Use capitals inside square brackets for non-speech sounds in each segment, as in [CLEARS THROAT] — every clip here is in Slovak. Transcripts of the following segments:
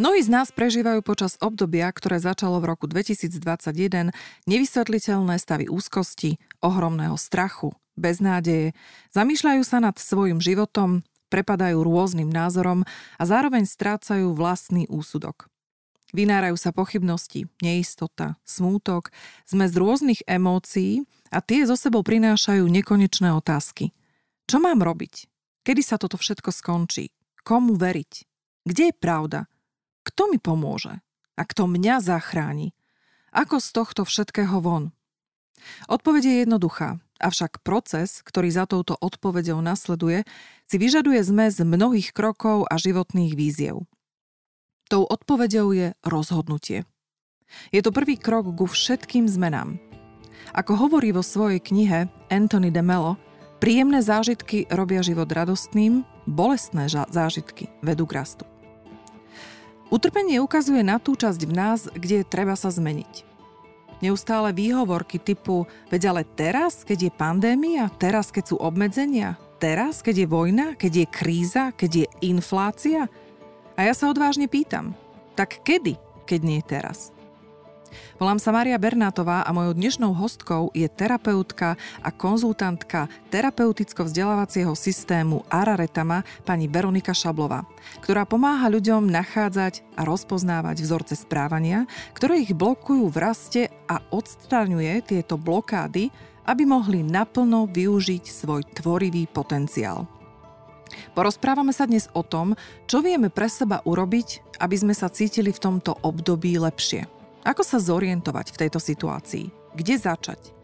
Mnohí z nás prežívajú počas obdobia, ktoré začalo v roku 2021, nevysvetliteľné stavy úzkosti, ohromného strachu, beznádeje, zamýšľajú sa nad svojim životom, prepadajú rôznym názorom a zároveň strácajú vlastný úsudok. Vynárajú sa pochybnosti, neistota, smútok, sme z rôznych emócií a tie zo sebou prinášajú nekonečné otázky. Čo mám robiť? Kedy sa toto všetko skončí? Komu veriť? Kde je pravda? Kto mi pomôže? A kto mňa zachráni? Ako z tohto všetkého von? Odpoveď je jednoduchá, avšak proces, ktorý za touto odpoveďou nasleduje, si vyžaduje zmes mnohých krokov a životných víziev. Tou odpoveďou je rozhodnutie. Je to prvý krok ku všetkým zmenám. Ako hovorí vo svojej knihe Anthony de Mello, príjemné zážitky robia život radostným, bolestné zážitky vedú k rastu. Utrpenie ukazuje na tú časť v nás, kde treba sa zmeniť. Neustále výhovorky typu veď ale teraz, keď je pandémia, teraz, keď sú obmedzenia, teraz, keď je vojna, keď je kríza, keď je inflácia – a ja sa odvážne pýtam, tak kedy, keď nie teraz? Volám sa Maria Bernátová a mojou dnešnou hostkou je terapeutka a konzultantka terapeuticko-vzdelávacieho systému Araretama pani Veronika Šablová, ktorá pomáha ľuďom nachádzať a rozpoznávať vzorce správania, ktoré ich blokujú v raste a odstraňuje tieto blokády, aby mohli naplno využiť svoj tvorivý potenciál. Porozprávame sa dnes o tom, čo vieme pre seba urobiť, aby sme sa cítili v tomto období lepšie. Ako sa zorientovať v tejto situácii? Kde začať?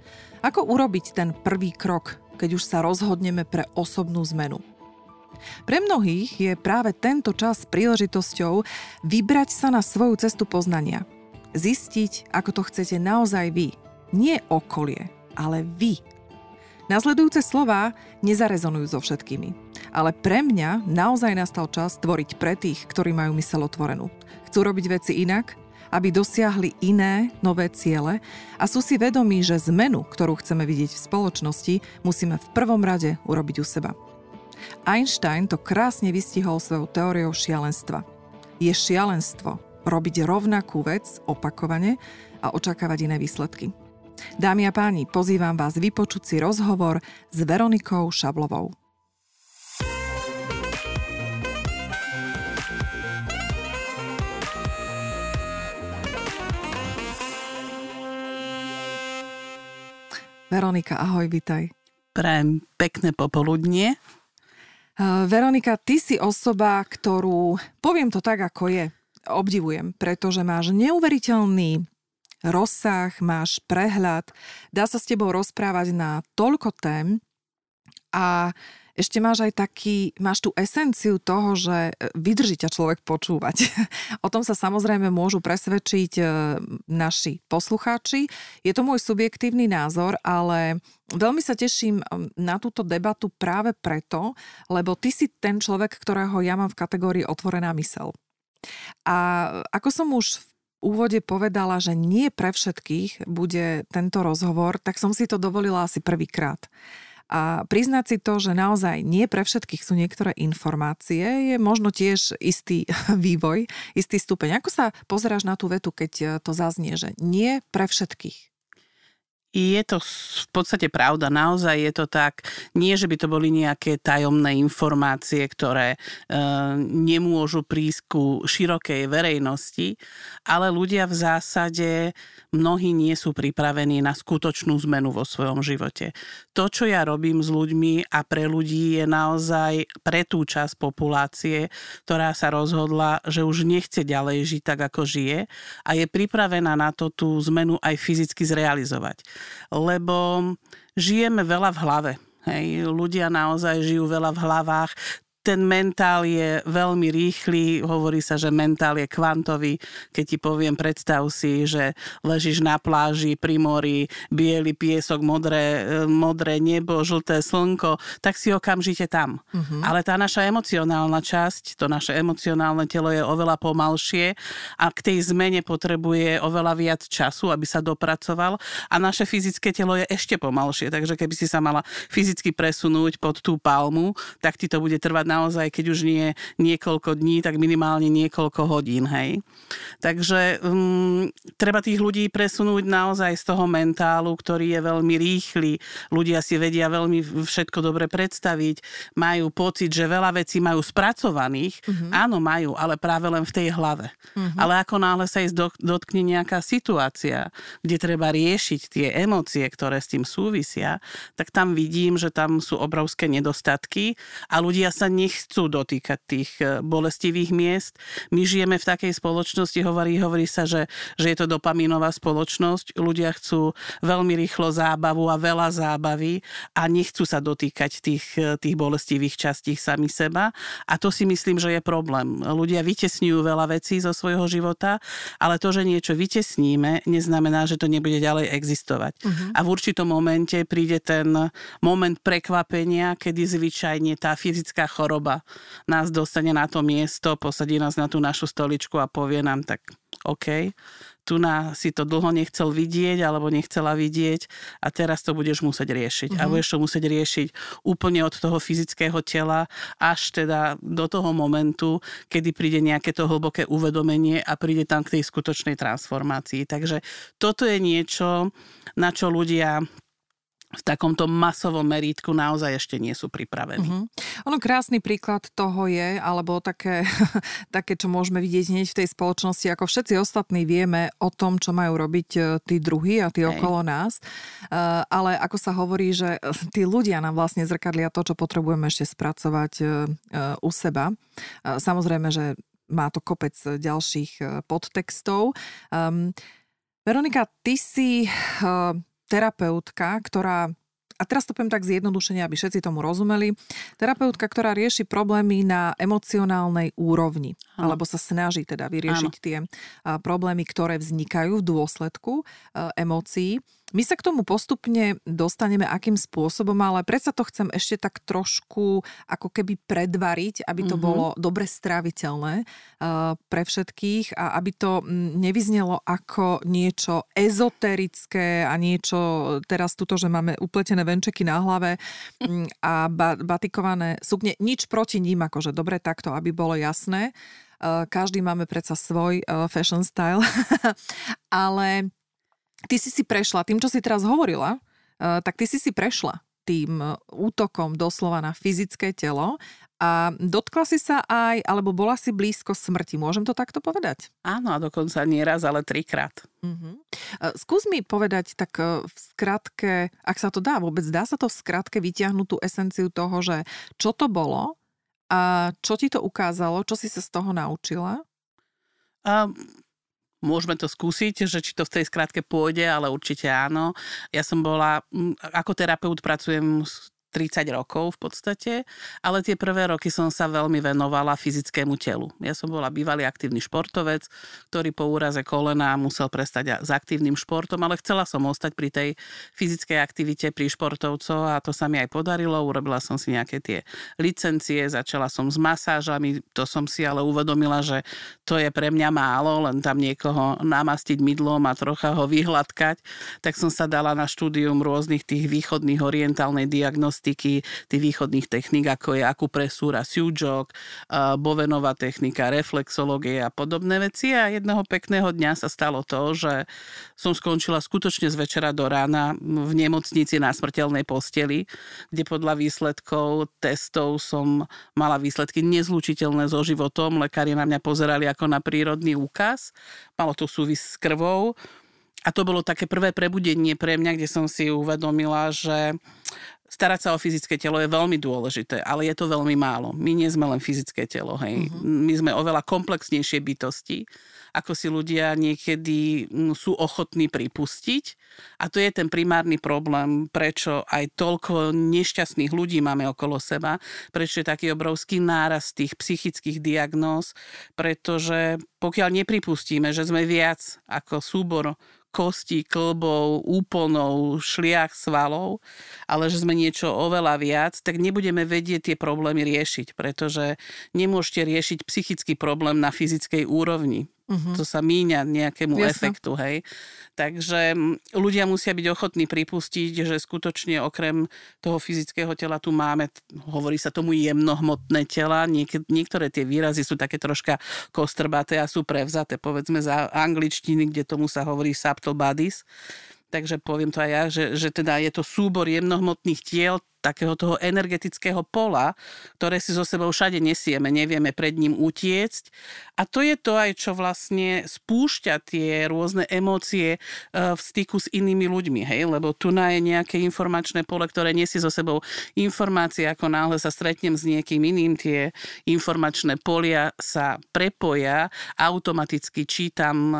Ako urobiť ten prvý krok, keď už sa rozhodneme pre osobnú zmenu? Pre mnohých je práve tento čas príležitosťou vybrať sa na svoju cestu poznania. Zistiť, ako to chcete naozaj vy. Nie okolie, ale vy. Nasledujúce slová nezarezonujú so všetkými. Ale pre mňa naozaj nastal čas tvoriť pre tých, ktorí majú mysel otvorenú. Chcú robiť veci inak, aby dosiahli iné, nové ciele a sú si vedomí, že zmenu, ktorú chceme vidieť v spoločnosti, musíme v prvom rade urobiť u seba. Einstein to krásne vystihol svojou teóriou šialenstva. Je šialenstvo robiť rovnakú vec opakovane a očakávať iné výsledky. Dámy a páni, pozývam vás vypočuť si rozhovor s Veronikou Šablovou. Veronika, ahoj, vitaj. Prajem pekné popoludnie. Veronika, ty si osoba, ktorú, poviem to tak, ako je, obdivujem, pretože máš neuveriteľný rozsah, máš prehľad, dá sa s tebou rozprávať na toľko tém a ešte máš aj taký, máš tú esenciu toho, že vydrží ťa človek počúvať. [LAUGHS] o tom sa samozrejme môžu presvedčiť e, naši poslucháči. Je to môj subjektívny názor, ale veľmi sa teším e, na túto debatu práve preto, lebo ty si ten človek, ktorého ja mám v kategórii otvorená mysel. A ako som už v úvode povedala, že nie pre všetkých bude tento rozhovor, tak som si to dovolila asi prvýkrát. A priznať si to, že naozaj nie pre všetkých sú niektoré informácie, je možno tiež istý [LAUGHS] vývoj, istý stupeň. Ako sa pozeráš na tú vetu, keď to zaznie, že nie pre všetkých? Je to v podstate pravda, naozaj je to tak. Nie, že by to boli nejaké tajomné informácie, ktoré e, nemôžu prísť ku širokej verejnosti, ale ľudia v zásade, mnohí nie sú pripravení na skutočnú zmenu vo svojom živote. To, čo ja robím s ľuďmi a pre ľudí je naozaj pre tú časť populácie, ktorá sa rozhodla, že už nechce ďalej žiť tak, ako žije a je pripravená na to tú zmenu aj fyzicky zrealizovať lebo žijeme veľa v hlave. Hej, ľudia naozaj žijú veľa v hlavách ten mentál je veľmi rýchly, hovorí sa, že mentál je kvantový. Keď ti poviem, predstav si, že ležíš na pláži, pri mori, biely piesok, modré, modré nebo, žlté slnko, tak si okamžite tam. Uh-huh. Ale tá naša emocionálna časť, to naše emocionálne telo je oveľa pomalšie a k tej zmene potrebuje oveľa viac času, aby sa dopracoval a naše fyzické telo je ešte pomalšie. Takže keby si sa mala fyzicky presunúť pod tú palmu, tak ti to bude trvať na naozaj, keď už nie niekoľko dní, tak minimálne niekoľko hodín, hej. Takže um, treba tých ľudí presunúť naozaj z toho mentálu, ktorý je veľmi rýchly. Ľudia si vedia veľmi všetko dobre predstaviť, majú pocit, že veľa vecí majú spracovaných. Uh-huh. Áno, majú, ale práve len v tej hlave. Uh-huh. Ale ako náhle sa ísť dotkne nejaká situácia, kde treba riešiť tie emócie, ktoré s tým súvisia, tak tam vidím, že tam sú obrovské nedostatky a ľudia sa nechcú dotýkať tých e, bolestivých miest. My žijeme v takej spoločnosti, hovorí, hovorí sa, že, že je to dopamínová spoločnosť. Ľudia chcú veľmi rýchlo zábavu a veľa zábavy a nechcú sa dotýkať tých, e, tých bolestivých častí sami seba. A to si myslím, že je problém. Ľudia vytesňujú veľa vecí zo svojho života, ale to, že niečo vytesníme, neznamená, že to nebude ďalej existovať. Uh-huh. A v určitom momente príde ten moment prekvapenia, kedy zvyčajne tá fyzická choroba nás dostane na to miesto, posadí nás na tú našu stoličku a povie nám tak, OK, tu na si to dlho nechcel vidieť alebo nechcela vidieť a teraz to budeš musieť riešiť. Mm-hmm. A mhm. budeš to musieť riešiť úplne od toho fyzického tela až teda do toho momentu, kedy príde nejaké to hlboké uvedomenie a príde tam k tej skutočnej transformácii. Takže toto je niečo, na čo ľudia v takomto masovom merítku naozaj ešte nie sú pripravení. Uh-huh. Ono krásny príklad toho je, alebo také, [LAUGHS] také, čo môžeme vidieť hneď v tej spoločnosti, ako všetci ostatní vieme o tom, čo majú robiť e, tí druhí a tí Hej. okolo nás. Uh, ale ako sa hovorí, že tí ľudia nám vlastne zrkadlia to, čo potrebujeme ešte spracovať u seba. Samozrejme, že má to kopec ďalších podtextov. Um, Veronika, ty si terapeutka, ktorá a teraz to poviem tak zjednodušene, aby všetci tomu rozumeli. Terapeutka, ktorá rieši problémy na emocionálnej úrovni, ano. alebo sa snaží teda vyriešiť ano. tie problémy, ktoré vznikajú v dôsledku emócií. My sa k tomu postupne dostaneme, akým spôsobom, ale predsa to chcem ešte tak trošku ako keby predvariť, aby to mm-hmm. bolo dobre stráviteľné uh, pre všetkých a aby to nevyznelo ako niečo ezoterické a niečo teraz tuto, že máme upletené venčeky na hlave a batikované sukne. Nič proti ním, akože dobre takto, aby bolo jasné. Uh, každý máme predsa svoj uh, fashion style, [LAUGHS] ale ty si si prešla, tým, čo si teraz hovorila, uh, tak ty si si prešla tým útokom doslova na fyzické telo a dotkla si sa aj, alebo bola si blízko smrti. Môžem to takto povedať? Áno, a dokonca nie raz, ale trikrát. Uh-huh. Skús mi povedať tak v skratke, ak sa to dá vôbec, dá sa to v skratke vyťahnuť tú esenciu toho, že čo to bolo a čo ti to ukázalo, čo si sa z toho naučila? Um, Môžeme to skúsiť, že či to v tej skratke pôjde, ale určite áno. Ja som bola, ako terapeut pracujem 30 rokov v podstate, ale tie prvé roky som sa veľmi venovala fyzickému telu. Ja som bola bývalý aktívny športovec, ktorý po úraze kolena musel prestať s aktívnym športom, ale chcela som ostať pri tej fyzickej aktivite pri športovcoch a to sa mi aj podarilo. Urobila som si nejaké tie licencie, začala som s masážami, to som si ale uvedomila, že to je pre mňa málo, len tam niekoho namastiť mydlom a trocha ho vyhladkať. Tak som sa dala na štúdium rôznych tých východných orientálnej diagnostiky diagnostiky tých východných techník, ako je akupresúra, siujok, bovenová technika, reflexológie a podobné veci. A jedného pekného dňa sa stalo to, že som skončila skutočne z večera do rána v nemocnici na smrteľnej posteli, kde podľa výsledkov testov som mala výsledky nezlučiteľné so životom. Lekári na mňa pozerali ako na prírodný úkaz. Malo to súvis s krvou. A to bolo také prvé prebudenie pre mňa, kde som si uvedomila, že starať sa o fyzické telo je veľmi dôležité, ale je to veľmi málo. My nie sme len fyzické telo, hej. Uh-huh. My sme oveľa komplexnejšie bytosti, ako si ľudia niekedy mm, sú ochotní pripustiť. A to je ten primárny problém, prečo aj toľko nešťastných ľudí máme okolo seba, prečo je taký obrovský náraz tých psychických diagnóz, pretože pokiaľ nepripustíme, že sme viac ako súbor kostí, klbov, úponov, šliach, svalov, ale že sme niečo oveľa viac, tak nebudeme vedieť tie problémy riešiť, pretože nemôžete riešiť psychický problém na fyzickej úrovni Uh-huh. To sa míňa nejakému Jasne. efektu, hej. Takže ľudia musia byť ochotní pripustiť, že skutočne okrem toho fyzického tela tu máme, hovorí sa tomu jemnohmotné tela, Niek- niektoré tie výrazy sú také troška kostrbaté a sú prevzaté, povedzme, za angličtiny, kde tomu sa hovorí subtle bodies. Takže poviem to aj ja, že, že teda je to súbor jemnohmotných tiel, takého toho energetického pola, ktoré si so sebou všade nesieme, nevieme pred ním utiecť. A to je to aj, čo vlastne spúšťa tie rôzne emócie e, v styku s inými ľuďmi, hej? lebo tu na je nejaké informačné pole, ktoré nesie so sebou informácie, ako náhle sa stretnem s niekým iným, tie informačné polia sa prepoja, automaticky čítam um,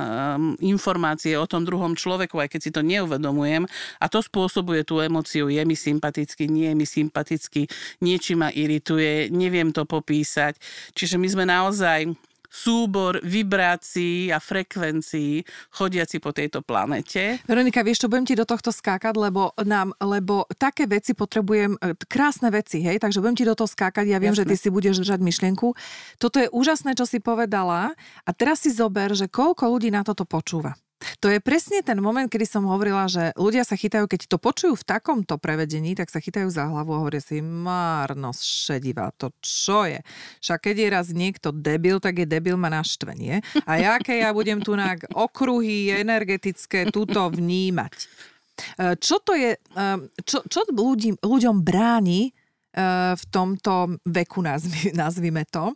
informácie o tom druhom človeku, aj keď si to neuvedomujem a to spôsobuje tú emóciu, je mi sympatický, nie mi sympatický, niečo ma irituje, neviem to popísať. Čiže my sme naozaj súbor vibrácií a frekvencií chodiaci po tejto planete. Veronika, vieš čo, budem ti do tohto skákať, lebo, nám, lebo také veci potrebujem, e, krásne veci, hej, takže budem ti do toho skákať, ja viem, Jasne. že ty si budeš držať myšlienku. Toto je úžasné, čo si povedala a teraz si zober, že koľko ľudí na toto počúva. To je presne ten moment, kedy som hovorila, že ľudia sa chytajú, keď to počujú v takomto prevedení, tak sa chytajú za hlavu a hovoria si, márnosť šedivá, to čo je? Však keď je raz niekto debil, tak je debil ma naštvenie. A ja, keď ja budem tu na okruhy energetické túto vnímať. E, čo to je, e, čo, čo ľudí, ľuďom bráni e, v tomto veku, nazvi, nazvime to,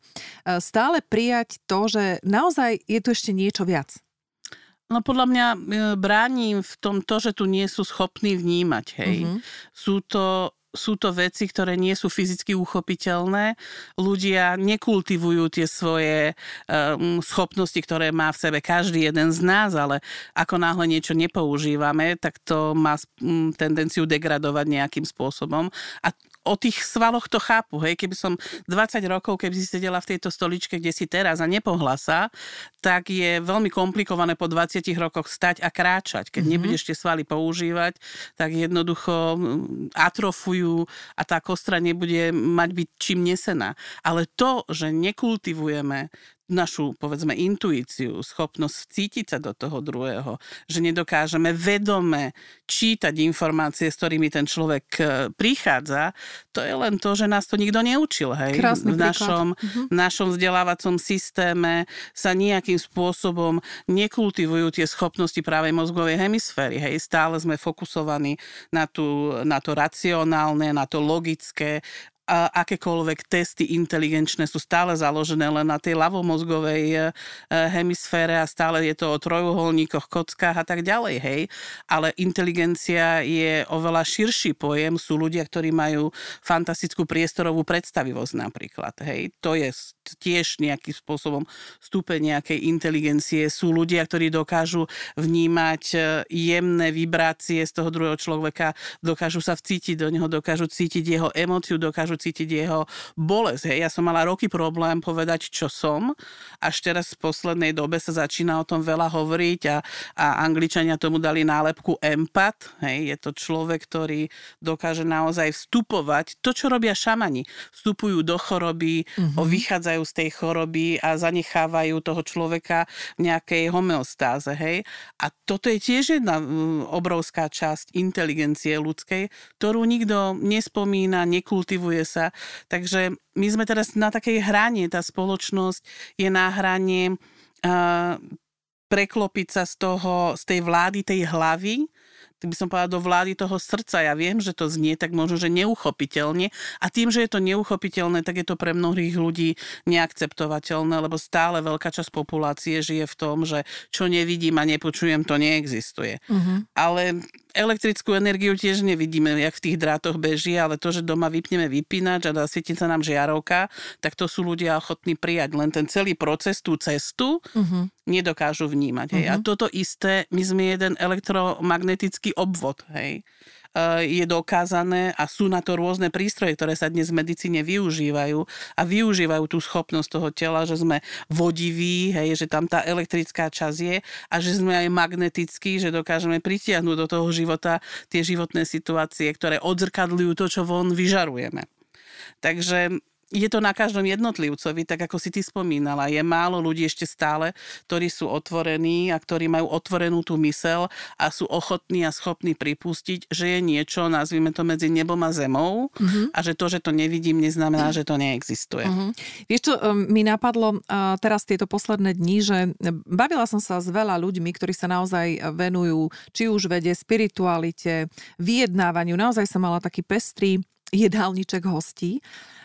stále prijať to, že naozaj je tu ešte niečo viac. No podľa mňa e, bránim v tom to, že tu nie sú schopní vnímať, hej. Uh-huh. Sú to sú to veci, ktoré nie sú fyzicky uchopiteľné. Ľudia nekultivujú tie svoje um, schopnosti, ktoré má v sebe každý jeden z nás, ale ako náhle niečo nepoužívame, tak to má um, tendenciu degradovať nejakým spôsobom. A o tých svaloch to chápu. Hej. Keby som 20 rokov, keby si sedela v tejto stoličke, kde si teraz a nepohla sa, tak je veľmi komplikované po 20 rokoch stať a kráčať. Keď mm-hmm. nebudeš tie svaly používať, tak jednoducho atrofujú a tá kostra nebude mať byť čím nesená. Ale to, že nekultivujeme našu, povedzme, intuíciu, schopnosť cítiť sa do toho druhého, že nedokážeme vedome čítať informácie, s ktorými ten človek e, prichádza, to je len to, že nás to nikto neučil. Hej? Krásny v našom, uh-huh. našom vzdelávacom systéme sa nejakým spôsobom nekultivujú tie schopnosti právej mozgovej hemisféry. Hej? Stále sme fokusovaní na, tú, na to racionálne, na to logické, akékoľvek testy inteligenčné sú stále založené len na tej ľavomozgovej e, hemisfére a stále je to o trojuholníkoch, kockách a tak ďalej, hej. Ale inteligencia je oveľa širší pojem. Sú ľudia, ktorí majú fantastickú priestorovú predstavivosť napríklad, hej. To je tiež nejakým spôsobom stupeň nejakej inteligencie. Sú ľudia, ktorí dokážu vnímať e, jemné vibrácie z toho druhého človeka, dokážu sa vcítiť do neho, dokážu cítiť jeho emóciu, dokážu cítiť jeho bolesť. Hej. Ja som mala roky problém povedať, čo som. Až teraz v poslednej dobe sa začína o tom veľa hovoriť a, a Angličania tomu dali nálepku empat. Hej. Je to človek, ktorý dokáže naozaj vstupovať. To, čo robia šamani. Vstupujú do choroby, mm-hmm. vychádzajú z tej choroby a zanechávajú toho človeka v nejakej homeostáze. Hej. A toto je tiež jedna obrovská časť inteligencie ľudskej, ktorú nikto nespomína, nekultivuje sa. Takže my sme teraz na takej hrane, tá spoločnosť je na hrane uh, preklopiť sa z toho, z tej vlády, tej hlavy, tak by som povedala, do vlády toho srdca. Ja viem, že to znie tak možno, že neuchopiteľne a tým, že je to neuchopiteľné, tak je to pre mnohých ľudí neakceptovateľné, lebo stále veľká časť populácie žije v tom, že čo nevidím a nepočujem, to neexistuje. Uh-huh. Ale elektrickú energiu tiež nevidíme, jak v tých drátoch beží, ale to, že doma vypneme vypínač a zasvieti sa nám žiarovka, tak to sú ľudia ochotní prijať. Len ten celý proces, tú cestu uh-huh. nedokážu vnímať. Hej. Uh-huh. A toto isté, my sme jeden elektromagnetický obvod. Hej. Eh, je dokázané a sú na to rôzne prístroje, ktoré sa dnes v medicíne využívajú a využívajú tú schopnosť toho tela, že sme vodiví, hej, že tam tá elektrická časť je a že sme aj magnetickí, že dokážeme pritiahnuť do toho života tie životné situácie, ktoré odzrkadľujú to, čo von vyžarujeme. Takže je to na každom jednotlivcovi, tak ako si ty spomínala. Je málo ľudí ešte stále, ktorí sú otvorení a ktorí majú otvorenú tú mysel a sú ochotní a schopní pripustiť, že je niečo, nazvime to medzi nebom a zemou uh-huh. a že to, že to nevidím, neznamená, že to neexistuje. Uh-huh. Vieš čo, um, mi napadlo uh, teraz tieto posledné dni, že bavila som sa s veľa ľuďmi, ktorí sa naozaj venujú či už vede, spiritualite, vyjednávaniu. Naozaj som mala taký pestrý jedálniček hostí.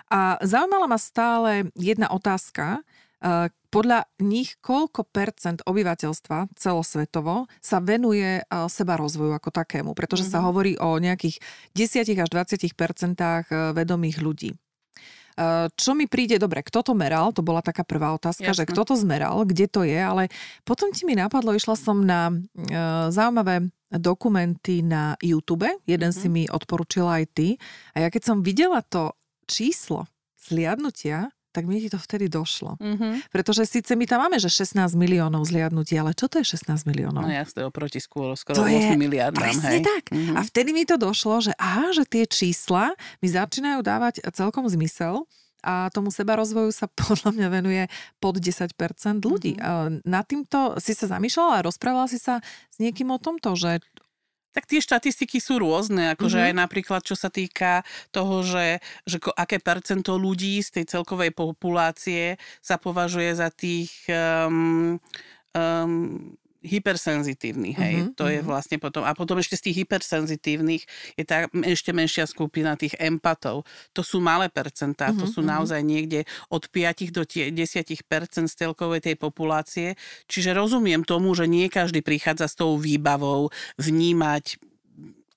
A zaujímala ma stále jedna otázka. E, podľa nich, koľko percent obyvateľstva celosvetovo sa venuje e, seba rozvoju ako takému? Pretože mm-hmm. sa mhm. hovorí o nejakých 10 až 20 percentách e, vedomých ľudí. Čo mi príde, dobre, kto to meral, to bola taká prvá otázka, Jasne. že kto to zmeral, kde to je, ale potom ti mi napadlo, išla som na zaujímavé dokumenty na YouTube, jeden mm-hmm. si mi odporúčila aj ty, a ja keď som videla to číslo zliadnutia, tak mi to vtedy došlo. Mm-hmm. Pretože síce my tam máme, že 16 miliónov zliadnutí, ale čo to je 16 miliónov? No jasne, oproti skôr, skoro to 8 je miliardám. Presne hej. tak. Mm-hmm. A vtedy mi to došlo, že aha, že tie čísla mi začínajú dávať celkom zmysel a tomu seba rozvoju sa [LAUGHS] podľa mňa venuje pod 10% ľudí. Mm-hmm. Na týmto si sa zamýšľala a rozprávala si sa s niekým o tomto, že tak tie štatistiky sú rôzne, akože mm-hmm. aj napríklad čo sa týka toho, že, že aké percento ľudí z tej celkovej populácie sa považuje za tých um, um, hypersenzitívnych, hej. Uh-huh, to uh-huh. je mhm. vlastne potom. A potom ešte z tých hypersenzitívnych je tá ešte menšia skupina tých empatov. To sú malé percentá, uh-huh, to mhm, sú uh-huh. naozaj niekde od 5 do 10 z celkovej tej populácie. Čiže rozumiem tomu, že nie každý prichádza s tou výbavou vnímať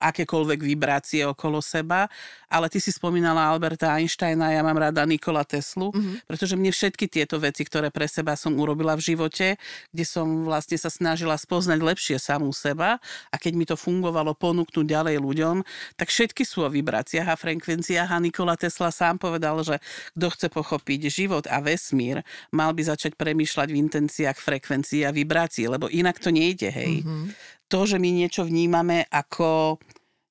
akékoľvek vibrácie okolo seba, ale ty si spomínala Alberta Einsteina, ja mám rada Nikola Teslu, mm-hmm. pretože mne všetky tieto veci, ktoré pre seba som urobila v živote, kde som vlastne sa snažila spoznať lepšie samú seba a keď mi to fungovalo ponúknuť ďalej ľuďom, tak všetky sú o vibráciách a frekvenciách a Nikola Tesla sám povedal, že kto chce pochopiť život a vesmír, mal by začať premýšľať v intenciách frekvencií a vibrácií, lebo inak to nejde, hej. Mm-hmm to, že my niečo vnímame ako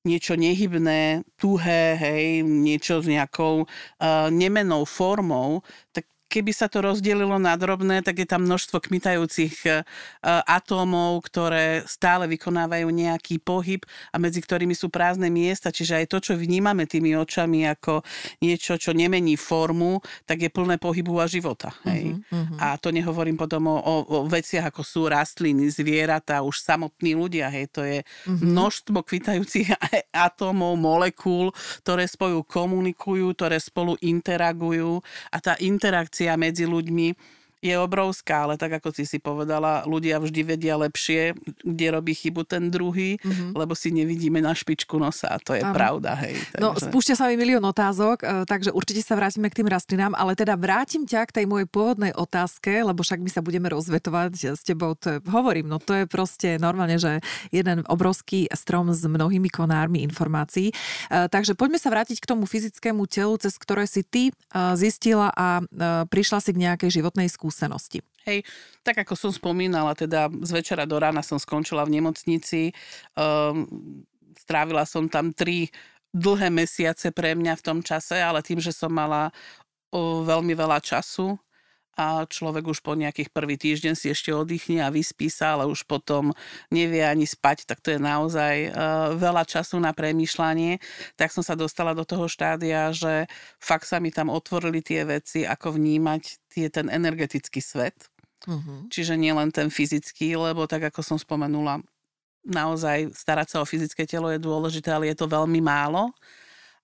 niečo nehybné, tuhé, hej, niečo s nejakou uh, nemenou formou, tak keby sa to rozdelilo na drobné, tak je tam množstvo kmitajúcich e, atómov, ktoré stále vykonávajú nejaký pohyb a medzi ktorými sú prázdne miesta. Čiže aj to, čo vnímame tými očami ako niečo, čo nemení formu, tak je plné pohybu a života. Hej. Uh-huh, uh-huh. A to nehovorím potom o, o, o veciach, ako sú rastliny, zvieratá, už samotní ľudia. Hej. To je uh-huh. množstvo kvitajúcich [LAUGHS] atómov, molekúl, ktoré spolu komunikujú, ktoré spolu interagujú a tá interakcia interakcia medzi ľuďmi je obrovská, ale tak ako si si povedala, ľudia vždy vedia lepšie, kde robí chybu ten druhý, mm-hmm. lebo si nevidíme na špičku nosa a to je ano. pravda. Hej, no, takže... No, spúšťa sa mi milión otázok, e, takže určite sa vrátime k tým rastlinám, ale teda vrátim ťa k tej mojej pôvodnej otázke, lebo však my sa budeme rozvetovať s tebou, to je, hovorím, no to je proste normálne, že jeden obrovský strom s mnohými konármi informácií. E, takže poďme sa vrátiť k tomu fyzickému telu, cez ktoré si ty e, zistila a prišla si k nejakej životnej skúsenosti skúsenosti. Hej, tak ako som spomínala, teda z večera do rána som skončila v nemocnici. Um, strávila som tam tri dlhé mesiace pre mňa v tom čase, ale tým, že som mala o, veľmi veľa času, a človek už po nejakých prvý týždeň si ešte oddychne a vyspí sa, ale už potom nevie ani spať, tak to je naozaj uh, veľa času na premýšľanie. Tak som sa dostala do toho štádia, že fakt sa mi tam otvorili tie veci, ako vnímať tie, ten energetický svet. Uh-huh. Čiže nielen ten fyzický, lebo tak ako som spomenula, naozaj starať sa o fyzické telo je dôležité, ale je to veľmi málo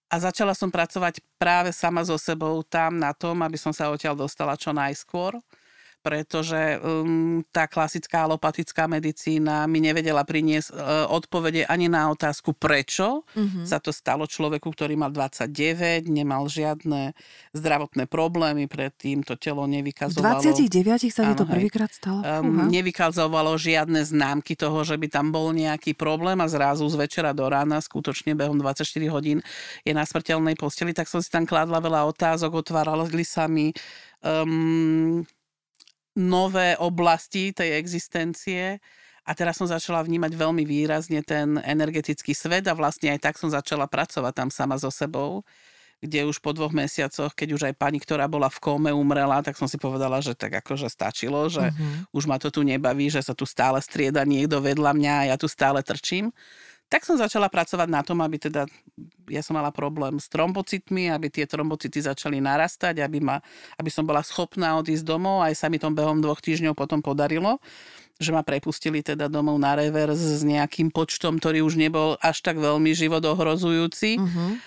a začala som pracovať práve sama so sebou tam na tom, aby som sa odtiaľ dostala čo najskôr pretože um, tá klasická alopatická medicína mi nevedela priniesť uh, odpovede ani na otázku, prečo mm-hmm. sa to stalo človeku, ktorý mal 29, nemal žiadne zdravotné problémy, predtým to telo nevykazovalo. 29 sa ti to prvýkrát stalo? Um, nevykazovalo žiadne známky toho, že by tam bol nejaký problém a zrazu z večera do rána, skutočne behom 24 hodín je na smrteľnej posteli, tak som si tam kládla veľa otázok, otvárali sa mi um, nové oblasti tej existencie a teraz som začala vnímať veľmi výrazne ten energetický svet a vlastne aj tak som začala pracovať tam sama so sebou, kde už po dvoch mesiacoch, keď už aj pani, ktorá bola v kóme, umrela, tak som si povedala, že tak akože stačilo, že uh-huh. už ma to tu nebaví, že sa tu stále strieda niekto vedľa mňa a ja tu stále trčím. Tak som začala pracovať na tom, aby teda, ja som mala problém s trombocitmi, aby tie trombocity začali narastať, aby, ma, aby som bola schopná odísť domov, aj sa mi tom behom dvoch týždňov potom podarilo že ma prepustili teda domov na revers s nejakým počtom, ktorý už nebol až tak veľmi život ohrozujúci. Uh-huh.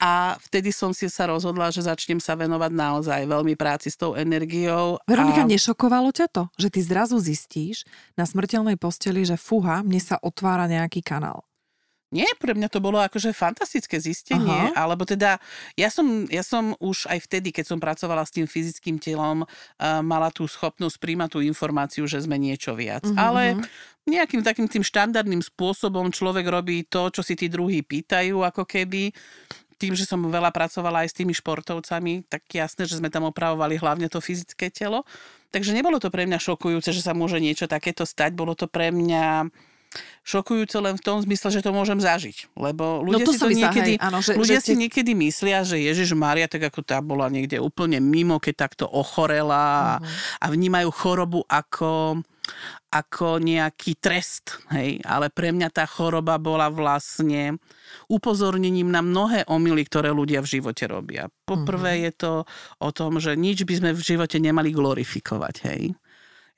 A vtedy som si sa rozhodla, že začnem sa venovať naozaj veľmi práci s tou energiou. Veronika, a... nešokovalo ťa to, že ty zrazu zistíš na smrteľnej posteli, že fúha, mne sa otvára nejaký kanál? Nie, pre mňa to bolo akože fantastické zistenie, Aha. alebo teda ja som, ja som už aj vtedy, keď som pracovala s tým fyzickým telom, uh, mala tú schopnosť príjmať tú informáciu, že sme niečo viac. Uh-huh. Ale mhm. nejakým takým tým štandardným spôsobom človek robí to, čo si tí druhí pýtajú, ako keby tým, že som veľa pracovala aj s tými športovcami, tak jasné, že sme tam opravovali hlavne to fyzické telo. Takže nebolo to pre mňa šokujúce, že sa môže niečo takéto stať. Bolo to pre mňa šokujúce len v tom zmysle, že to môžem zažiť. Lebo ľudia no to si to niekedy, hej, áno, že, ľudia že si niekedy myslia, že Ježiš Maria, tak ako tá bola niekde úplne mimo, keď takto ochorela uh-huh. a vnímajú chorobu ako ako nejaký trest, hej, ale pre mňa tá choroba bola vlastne upozornením na mnohé omily, ktoré ľudia v živote robia. Poprvé uh-huh. je to o tom, že nič by sme v živote nemali glorifikovať, hej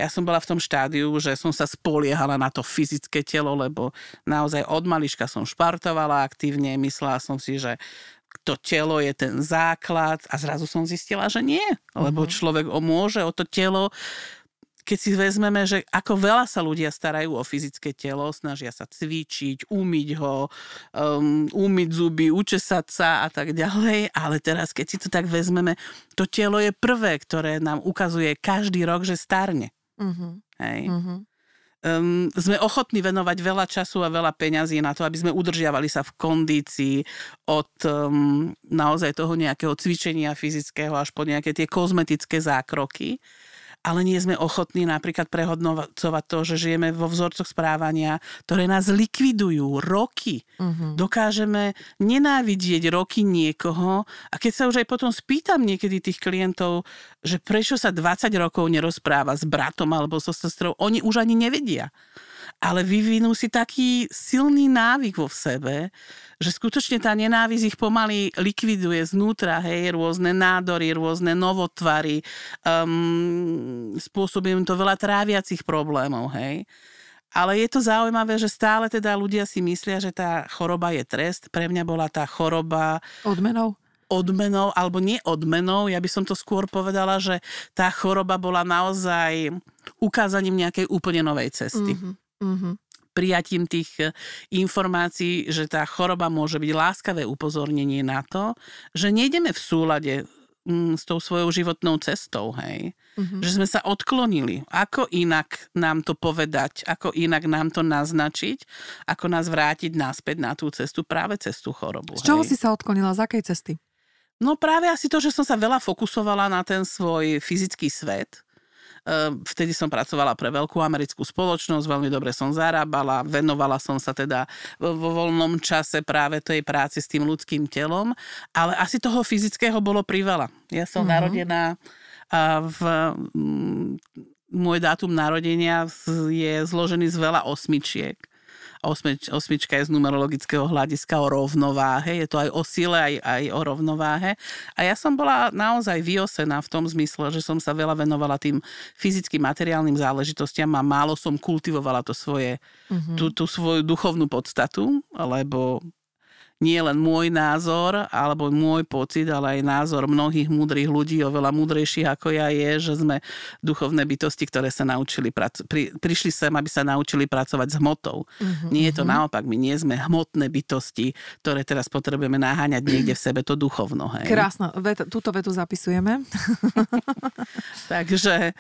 ja som bola v tom štádiu, že som sa spoliehala na to fyzické telo, lebo naozaj od malička som špartovala aktívne, myslela som si, že to telo je ten základ a zrazu som zistila, že nie, lebo uh-huh. človek o môže o to telo keď si vezmeme, že ako veľa sa ľudia starajú o fyzické telo, snažia sa cvičiť, umyť ho, um, umyť zuby, učesať sa a tak ďalej, ale teraz keď si to tak vezmeme, to telo je prvé, ktoré nám ukazuje každý rok, že starne. Uh-huh. Hej. Uh-huh. Um, sme ochotní venovať veľa času a veľa peňazí na to, aby sme udržiavali sa v kondícii od um, naozaj toho nejakého cvičenia fyzického až po nejaké tie kozmetické zákroky ale nie sme ochotní napríklad prehodnocovať to, že žijeme vo vzorcoch správania, ktoré nás likvidujú roky. Uh-huh. Dokážeme nenávidieť roky niekoho a keď sa už aj potom spýtam niekedy tých klientov, že prečo sa 20 rokov nerozpráva s bratom alebo so sestrou, oni už ani nevedia ale vyvinú si taký silný návyk vo sebe, že skutočne tá nenávisť ich pomaly likviduje znútra, hej, rôzne nádory, rôzne novotvary, um, spôsobujem to veľa tráviacich problémov, hej. Ale je to zaujímavé, že stále teda ľudia si myslia, že tá choroba je trest. Pre mňa bola tá choroba... Odmenou? odmenou, alebo nie odmenou, ja by som to skôr povedala, že tá choroba bola naozaj ukázaním nejakej úplne novej cesty. Mm-hmm. Mm-hmm prijatím tých e, informácií, že tá choroba môže byť láskavé upozornenie na to, že nejdeme v súlade mm, s tou svojou životnou cestou, hej. Mm-hmm. Že sme sa odklonili. Ako inak nám to povedať, ako inak nám to naznačiť, ako nás vrátiť naspäť na tú cestu, práve cez tú chorobu. Z čoho hej. si sa odklonila? Z akej cesty? No práve asi to, že som sa veľa fokusovala na ten svoj fyzický svet, vtedy som pracovala pre veľkú americkú spoločnosť, veľmi dobre som zarábala, venovala som sa teda vo voľnom čase práve tej práci s tým ľudským telom, ale asi toho fyzického bolo priveľa. Ja som mm-hmm. narodená v môj dátum narodenia je zložený z veľa osmičiek osmič, osmička je z numerologického hľadiska o rovnováhe, je to aj o sile, aj, aj o rovnováhe. A ja som bola naozaj vyosená v tom zmysle, že som sa veľa venovala tým fyzickým, materiálnym záležitostiam a málo som kultivovala to svoje, mm-hmm. tú, tú svoju duchovnú podstatu, lebo nie len môj názor alebo môj pocit, ale aj názor mnohých múdrych ľudí, oveľa múdrejších ako ja je, že sme duchovné bytosti, ktoré sa naučili, prac- pri, prišli sem, aby sa naučili pracovať s hmotou. Uh-huh, nie je to uh-huh. naopak, my nie sme hmotné bytosti, ktoré teraz potrebujeme naháňať niekde v sebe to duchovno. Hej. Krásno, vet, túto vetu zapisujeme. [LAUGHS] Takže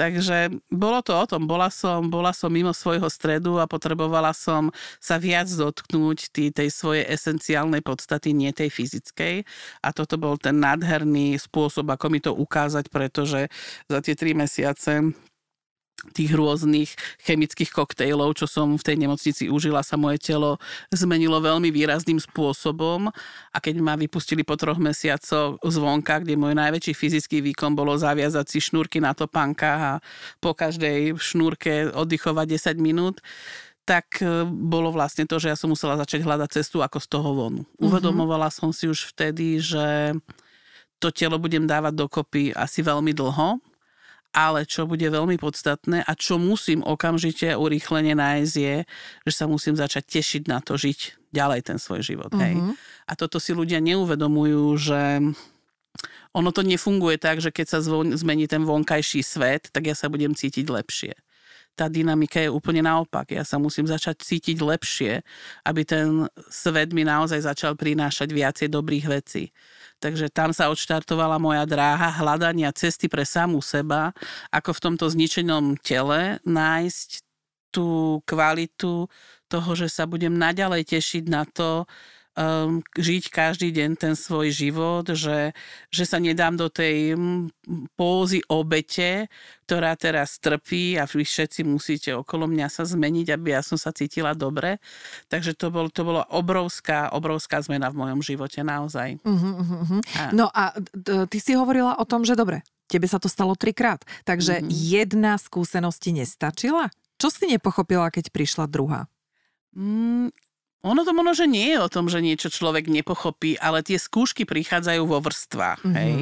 Takže bolo to o tom, bola som, bola som mimo svojho stredu a potrebovala som sa viac dotknúť tý, tej svojej esenciálnej podstaty, nie tej fyzickej. A toto bol ten nádherný spôsob, ako mi to ukázať, pretože za tie tri mesiace tých rôznych chemických koktejlov, čo som v tej nemocnici užila, sa moje telo zmenilo veľmi výrazným spôsobom a keď ma vypustili po troch mesiacoch zvonka, kde môj najväčší fyzický výkon bolo zaviazať si šnúrky na topánkach a po každej šnúrke oddychovať 10 minút, tak e, bolo vlastne to, že ja som musela začať hľadať cestu ako z toho vonu. Mm-hmm. Uvedomovala som si už vtedy, že to telo budem dávať dokopy asi veľmi dlho, ale čo bude veľmi podstatné a čo musím okamžite urýchlene nájsť je, že sa musím začať tešiť na to žiť ďalej ten svoj život. Mm-hmm. Hej. Mhm. A toto si ľudia neuvedomujú, že ono to nefunguje tak, že keď sa zvon, zmení ten vonkajší svet, tak ja sa budem cítiť lepšie. Tá dynamika je úplne naopak. Ja sa musím začať cítiť lepšie, aby ten svet mi naozaj začal prinášať viacej dobrých vecí. Takže tam sa odštartovala moja dráha hľadania cesty pre samú seba, ako v tomto zničenom tele nájsť tú kvalitu toho, že sa budem naďalej tešiť na to, um, žiť každý deň ten svoj život, že, že sa nedám do tej mm, pózy obete, ktorá teraz trpí a vy všetci musíte okolo mňa sa zmeniť, aby ja som sa cítila dobre. Takže to, bol, to bola obrovská, obrovská zmena v mojom živote naozaj. Uh-huh, uh-huh. A... No a ty si hovorila o tom, že dobre, tebe sa to stalo trikrát, takže uh-huh. jedna skúsenosť ti nestačila? Čo si nepochopila, keď prišla druhá? Mm, ono to možno, že nie je o tom, že niečo človek nepochopí, ale tie skúšky prichádzajú vo vrstvách, mm-hmm. hej.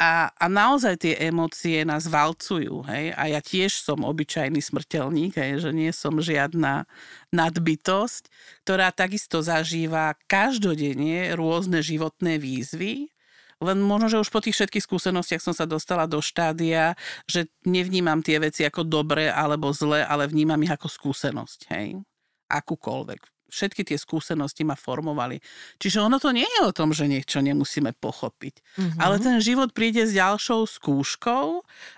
A, a naozaj tie emócie nás valcujú, hej. A ja tiež som obyčajný smrteľník, hej, že nie som žiadna nadbytosť, ktorá takisto zažíva každodenne rôzne životné výzvy, len možno, že už po tých všetkých skúsenostiach som sa dostala do štádia, že nevnímam tie veci ako dobre alebo zle, ale vnímam ich ako skúsenosť, hej akúkoľvek všetky tie skúsenosti ma formovali. Čiže ono to nie je o tom, že niečo nemusíme pochopiť. Mm-hmm. Ale ten život príde s ďalšou skúškou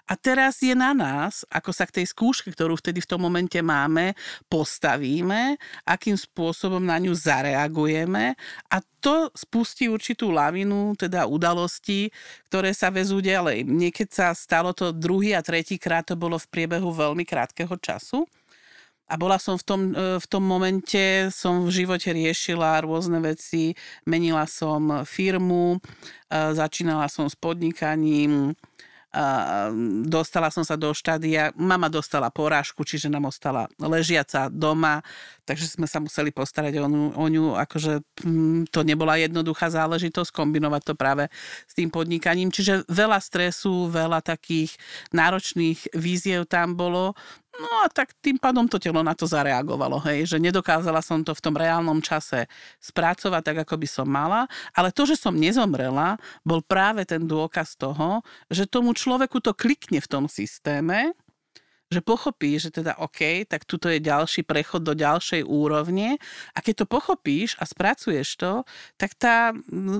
a teraz je na nás, ako sa k tej skúške, ktorú vtedy v tom momente máme, postavíme, akým spôsobom na ňu zareagujeme a to spustí určitú lavinu, teda udalostí, ktoré sa vezú ďalej. Niekedy sa stalo to druhý a tretí krát, to bolo v priebehu veľmi krátkeho času. A bola som v tom, e, v tom momente, som v živote riešila rôzne veci, menila som firmu, e, začínala som s podnikaním, dostala som sa do štádia, mama dostala porážku, čiže nám ostala ležiaca doma, takže sme sa museli postarať o ňu, o ňu. Akože hm, to nebola jednoduchá záležitosť, kombinovať to práve s tým podnikaním, čiže veľa stresu, veľa takých náročných víziev tam bolo, No a tak tým pádom to telo na to zareagovalo, hej, že nedokázala som to v tom reálnom čase spracovať tak, ako by som mala, ale to, že som nezomrela, bol práve ten dôkaz toho, že tomu človeku to klikne v tom systéme, že pochopí, že teda OK, tak tuto je ďalší prechod do ďalšej úrovne a keď to pochopíš a spracuješ to, tak tá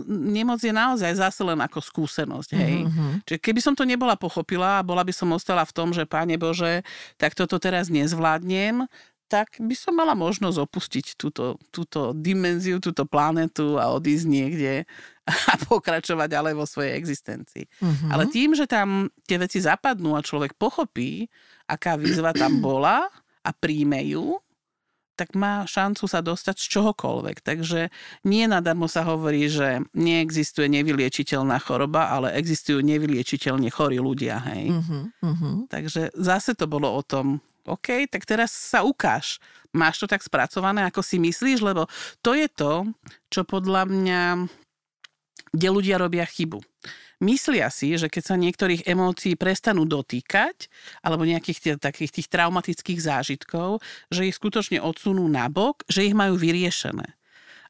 nemoc je naozaj zase len ako skúsenosť, hej. Mm-hmm. Čiže keby som to nebola pochopila a bola by som ostala v tom, že Páne Bože, tak toto teraz nezvládnem, tak by som mala možnosť opustiť túto, túto dimenziu, túto planetu a odísť niekde a pokračovať ďalej vo svojej existencii. Mm-hmm. Ale tým, že tam tie veci zapadnú a človek pochopí, aká výzva tam [CLEARS THROAT] bola a príjme ju, tak má šancu sa dostať z čohokoľvek. Takže nie nadarmo sa hovorí, že neexistuje nevyliečiteľná choroba, ale existujú nevyliečiteľne chorí ľudia. Hej? Uh-huh, uh-huh. Takže zase to bolo o tom, OK, tak teraz sa ukáž. Máš to tak spracované, ako si myslíš, lebo to je to, čo podľa mňa, kde ľudia robia chybu. Myslia si, že keď sa niektorých emócií prestanú dotýkať, alebo nejakých tých, takých tých traumatických zážitkov, že ich skutočne odsunú nabok, že ich majú vyriešené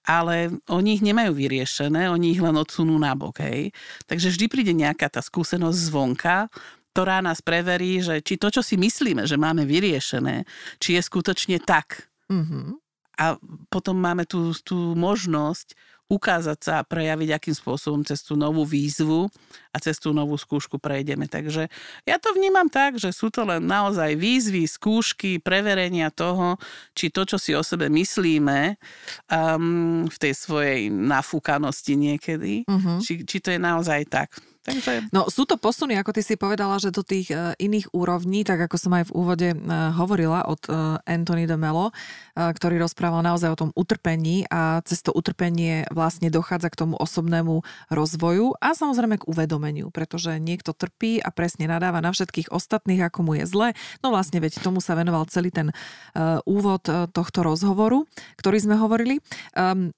ale oni ich nemajú vyriešené, oni ich len odsunú nabok. Hej. Takže vždy príde nejaká tá skúsenosť zvonka, ktorá nás preverí, že či to, čo si myslíme, že máme vyriešené, či je skutočne tak. Mm-hmm. A potom máme tú, tú možnosť ukázať sa a prejaviť, akým spôsobom cez tú novú výzvu a cez tú novú skúšku prejdeme. Takže ja to vnímam tak, že sú to len naozaj výzvy, skúšky, preverenia toho, či to, čo si o sebe myslíme um, v tej svojej nafúkanosti niekedy, uh-huh. či, či to je naozaj tak. Takže... No sú to posuny, ako ty si povedala, že do tých uh, iných úrovní, tak ako som aj v úvode uh, hovorila od uh, Anthony de Mello, uh, ktorý rozprával naozaj o tom utrpení a cez to utrpenie vlastne dochádza k tomu osobnému rozvoju a samozrejme k uvedomeniu, pretože niekto trpí a presne nadáva na všetkých ostatných, ako mu je zle. No vlastne veď tomu sa venoval celý ten uh, úvod uh, tohto rozhovoru, ktorý sme hovorili. Um,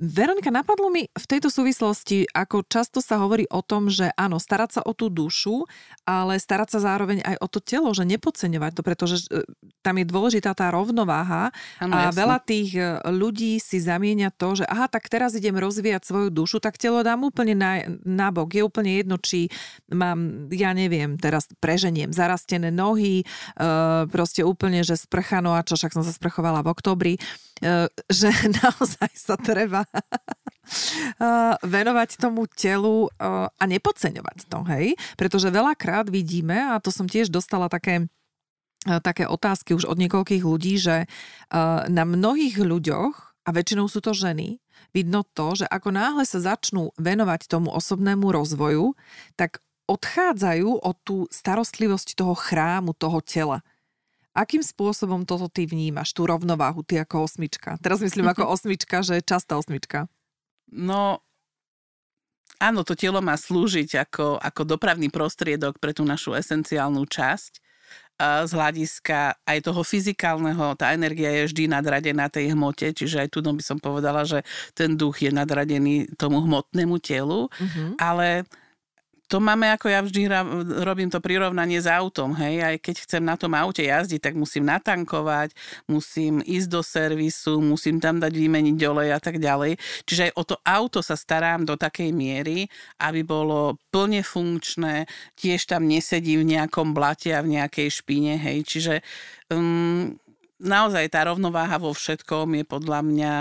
Veronika, napadlo mi v tejto súvislosti, ako často sa hovorí o tom, že áno, starať sa o tú dušu, ale starať sa zároveň aj o to telo, že nepodceňovať to, pretože e, tam je dôležitá tá rovnováha ano, a jasne. veľa tých e, ľudí si zamieňa to, že aha, tak teraz idem rozvíjať svoju dušu, tak telo dám úplne na, na bok. Je úplne jedno, či mám, ja neviem, teraz preženiem zarastené nohy, e, proste úplne, že sprchano a čo, však som sa sprchovala v oktobri E, že [LAUGHS] naozaj sa treba [LAUGHS] e, venovať tomu telu e, a nepodceňovať to, hej? Pretože veľakrát vidíme, a to som tiež dostala také také otázky už od niekoľkých ľudí, že na mnohých ľuďoch, a väčšinou sú to ženy, vidno to, že ako náhle sa začnú venovať tomu osobnému rozvoju, tak odchádzajú od tú starostlivosť toho chrámu, toho tela. Akým spôsobom toto ty vnímaš, tú rovnováhu, ty ako osmička? Teraz myslím ako [LAUGHS] osmička, že častá osmička. No, áno, to telo má slúžiť ako, ako dopravný prostriedok pre tú našu esenciálnu časť. Z hľadiska aj toho fyzikálneho, tá energia je vždy nadradená tej hmote, čiže aj tu by som povedala, že ten duch je nadradený tomu hmotnému telu, uh-huh. ale to máme, ako ja vždy robím to prirovnanie s autom, hej, aj keď chcem na tom aute jazdiť, tak musím natankovať, musím ísť do servisu, musím tam dať vymeniť olej a tak ďalej. Čiže aj o to auto sa starám do takej miery, aby bolo plne funkčné, tiež tam nesedí v nejakom blate a v nejakej špine, hej, čiže um, naozaj tá rovnováha vo všetkom je podľa mňa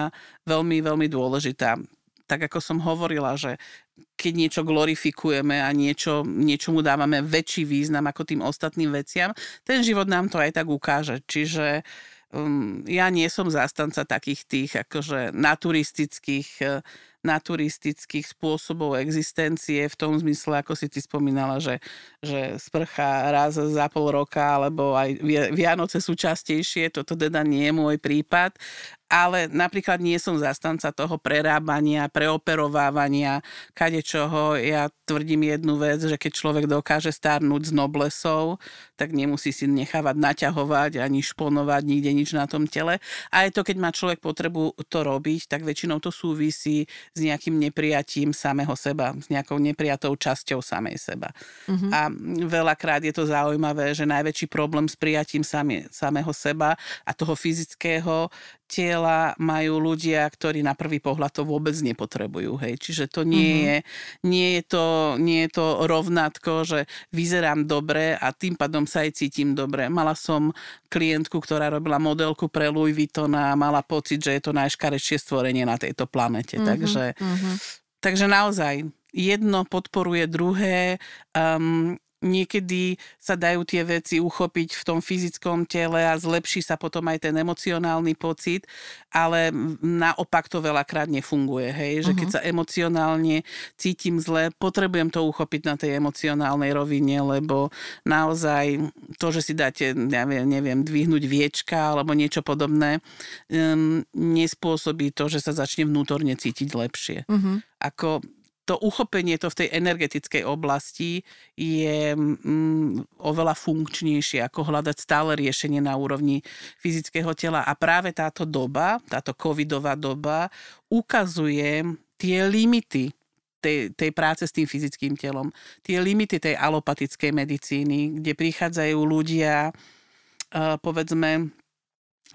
veľmi, veľmi dôležitá. Tak ako som hovorila, že keď niečo glorifikujeme a niečo, niečomu dávame väčší význam ako tým ostatným veciam, ten život nám to aj tak ukáže. Čiže um, ja nie som zástanca takých tých akože naturistických uh, naturistických spôsobov existencie v tom zmysle, ako si ty spomínala, že, že sprcha raz za pol roka, alebo aj Vianoce sú častejšie, toto teda nie je môj prípad, ale napríklad nie som zastanca toho prerábania, preoperovávania, kade čoho. Ja tvrdím jednu vec, že keď človek dokáže starnúť s noblesou, tak nemusí si nechávať naťahovať ani šponovať nikde nič na tom tele. A aj to, keď má človek potrebu to robiť, tak väčšinou to súvisí s nejakým neprijatím samého seba, s nejakou neprijatou časťou samej seba. Uh-huh. A veľakrát je to zaujímavé, že najväčší problém s prijatím same, samého seba a toho fyzického tela majú ľudia, ktorí na prvý pohľad to vôbec nepotrebujú. Hej. Čiže to nie, mm-hmm. je, nie, je to, nie je to rovnátko, že vyzerám dobre a tým pádom sa aj cítim dobre. Mala som klientku, ktorá robila modelku pre Louis Vuitton a mala pocit, že je to najškarečšie stvorenie na tejto planete. Mm-hmm. Takže, mm-hmm. takže naozaj jedno podporuje druhé. Um, niekedy sa dajú tie veci uchopiť v tom fyzickom tele a zlepší sa potom aj ten emocionálny pocit, ale naopak to veľakrát nefunguje, hej, že uh-huh. keď mhm. sa emocionálne cítim zle, potrebujem to uchopiť na tej emocionálnej rovine, lebo naozaj to, že si dáte, neviem, neviem dvihnúť viečka alebo niečo podobné, um, nespôsobí to, že sa začne vnútorne cítiť lepšie. Uh-huh. Ako to uchopenie to v tej energetickej oblasti je mm, oveľa funkčnejšie, ako hľadať stále riešenie na úrovni fyzického tela. A práve táto doba, táto covidová doba, ukazuje tie limity tej, tej práce s tým fyzickým telom, tie limity tej alopatickej medicíny, kde prichádzajú ľudia, uh, povedzme,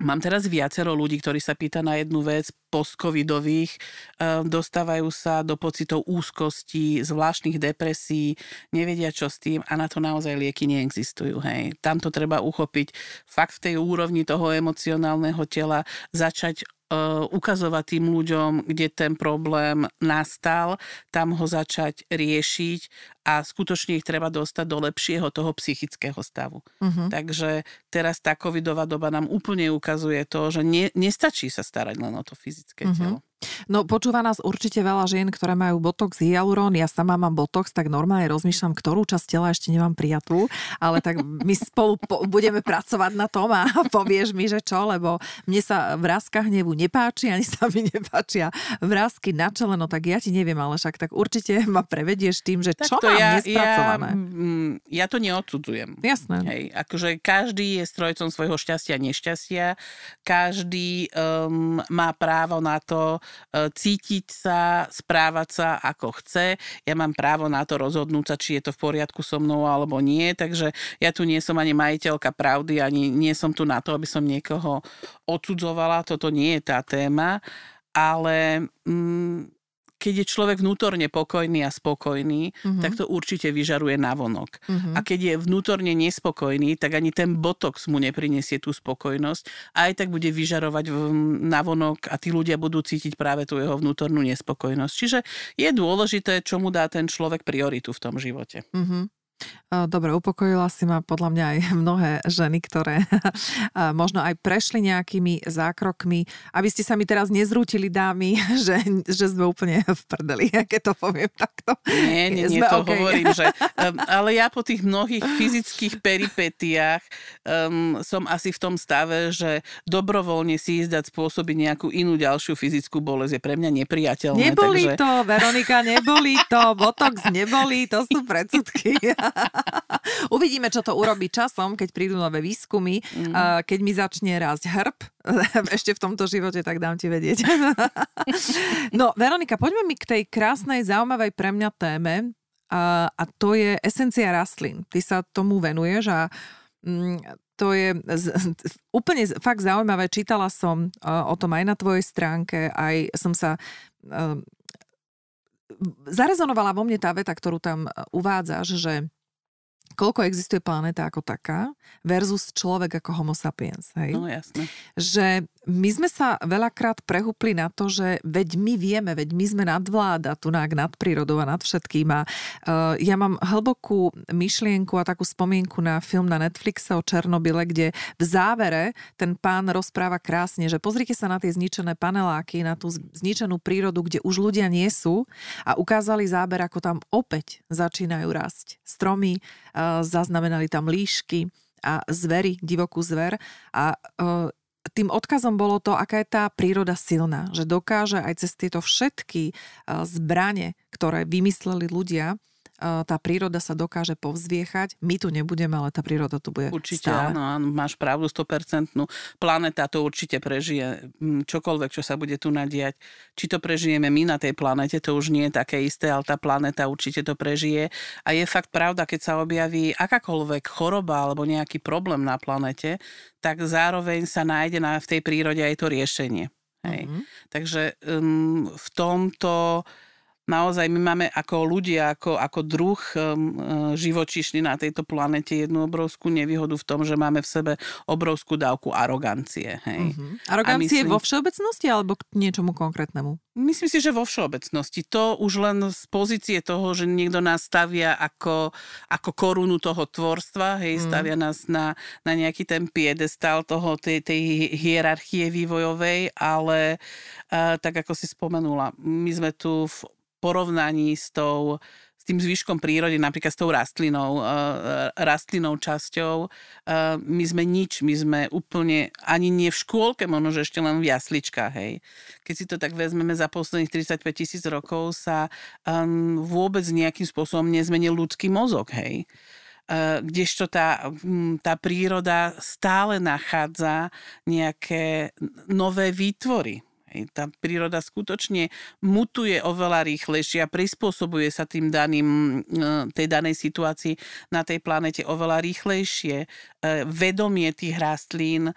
Mám teraz viacero ľudí, ktorí sa pýta na jednu vec, post-covidových, ehm, dostávajú sa do pocitov úzkosti, zvláštnych depresí, nevedia čo s tým a na to naozaj lieky neexistujú. Hej. Tam to treba uchopiť fakt v tej úrovni toho emocionálneho tela, začať ukazovať tým ľuďom, kde ten problém nastal, tam ho začať riešiť a skutočne ich treba dostať do lepšieho toho psychického stavu. Uh-huh. Takže teraz tá covidová doba nám úplne ukazuje to, že ne, nestačí sa starať len o to fyzické uh-huh. telo. No počúva nás určite veľa žien, ktoré majú botox, hyalurón. Ja sama mám botox, tak normálne rozmýšľam, ktorú časť tela ešte nemám prijatú, ale tak my spolu po, budeme pracovať na tom a [LAUGHS] povieš mi, že čo, lebo mne sa vrázka hnevu nepáči, ani sa mi nepáčia vrázky na čele, no tak ja ti neviem, ale však tak určite ma prevedieš tým, že tak čo mám ja, nespracované. Ja, mm, ja to neodsudzujem. Jasné. Hej, akože každý je strojcom svojho šťastia a nešťastia, každý um, má právo na to, cítiť sa, správať sa ako chce. Ja mám právo na to rozhodnúť sa, či je to v poriadku so mnou alebo nie. Takže ja tu nie som ani majiteľka pravdy, ani nie som tu na to, aby som niekoho odsudzovala. Toto nie je tá téma. Ale mm, keď je človek vnútorne pokojný a spokojný, uh-huh. tak to určite vyžaruje navonok. Uh-huh. A keď je vnútorne nespokojný, tak ani ten botox mu neprinesie tú spokojnosť a aj tak bude vyžarovať navonok a tí ľudia budú cítiť práve tú jeho vnútornú nespokojnosť. Čiže je dôležité, čo mu dá ten človek prioritu v tom živote. Uh-huh. Dobre, upokojila si ma podľa mňa aj [LAUGHS] mnohé ženy, ktoré [LAUGHS] možno aj prešli nejakými zákrokmi, aby ste sa mi teraz nezrútili dámy, [LAUGHS] že, že sme úplne v prdeli, keď to poviem takto. Nie, nie, nie, to okay. hovorím, že... Um, ale ja po tých mnohých fyzických peripetiách um, som asi v tom stave, že dobrovoľne si ísť dať spôsobiť nejakú inú ďalšiu fyzickú bolesť je pre mňa nepriateľné. Neboli takže... to, Veronika, neboli to, botox neboli, to sú predsudky. [LAUGHS] Uvidíme, čo to urobí časom, keď prídu nové výskumy. Mm. Keď mi začne rásť hrb, [LAUGHS] ešte v tomto živote, tak dám ti vedieť. [LAUGHS] no, Veronika, poďme mi k tej krásnej, zaujímavej pre mňa téme. A, a to je esencia rastlín. Ty sa tomu venuješ a mm, to je z, úplne fakt zaujímavé. Čítala som uh, o tom aj na tvojej stránke, aj som sa uh, zarezonovala vo mne tá veta, ktorú tam uvádzaš, že koľko existuje planéta ako taká versus človek ako homo sapiens. Hej? No jasne. Že my sme sa veľakrát prehúpli na to, že veď my vieme, veď my sme nadvláda tu nad prírodou a nad všetkým. A uh, ja mám hlbokú myšlienku a takú spomienku na film na Netflixe o Černobyle, kde v závere ten pán rozpráva krásne, že pozrite sa na tie zničené paneláky, na tú zničenú prírodu, kde už ľudia nie sú a ukázali záber, ako tam opäť začínajú rásť stromy, zaznamenali tam líšky a zvery, divokú zver. A uh, tým odkazom bolo to, aká je tá príroda silná, že dokáže aj cez tieto všetky eh, zbranie, ktoré vymysleli ľudia, tá príroda sa dokáže povzviechať. My tu nebudeme, ale tá príroda tu bude Určite stále. áno, áno, máš pravdu 100%. Planeta to určite prežije. Čokoľvek, čo sa bude tu nadiať. Či to prežijeme my na tej planete, to už nie je také isté, ale tá planeta určite to prežije. A je fakt pravda, keď sa objaví akákoľvek choroba alebo nejaký problém na planete, tak zároveň sa nájde na, v tej prírode aj to riešenie. Hej. Mm-hmm. Takže um, v tomto naozaj my máme ako ľudia, ako, ako druh um, uh, živočišný na tejto planete jednu obrovskú nevýhodu v tom, že máme v sebe obrovskú dávku arogancie. Hej. Uh-huh. Arogancie myslím, vo všeobecnosti alebo k niečomu konkrétnemu? Myslím si, že vo všeobecnosti. To už len z pozície toho, že niekto nás stavia ako, ako korunu toho tvorstva, hej, mm. stavia nás na, na nejaký ten piedestal toho, tej, tej hierarchie vývojovej, ale uh, tak ako si spomenula, my sme tu v porovnaní s tou s tým zvyškom prírody, napríklad s tou rastlinou, uh, rastlinou časťou. Uh, my sme nič, my sme úplne ani nie v škôlke, možno, že ešte len v jasličkách, hej. Keď si to tak vezmeme za posledných 35 tisíc rokov sa um, vôbec nejakým spôsobom nezmenil ľudský mozog, hej kdežto tá, tá príroda stále nachádza nejaké nové výtvory. Tá príroda skutočne mutuje oveľa rýchlejšie a prispôsobuje sa tým daným, e, tej danej situácii na tej planete oveľa rýchlejšie. E, vedomie tých rastlín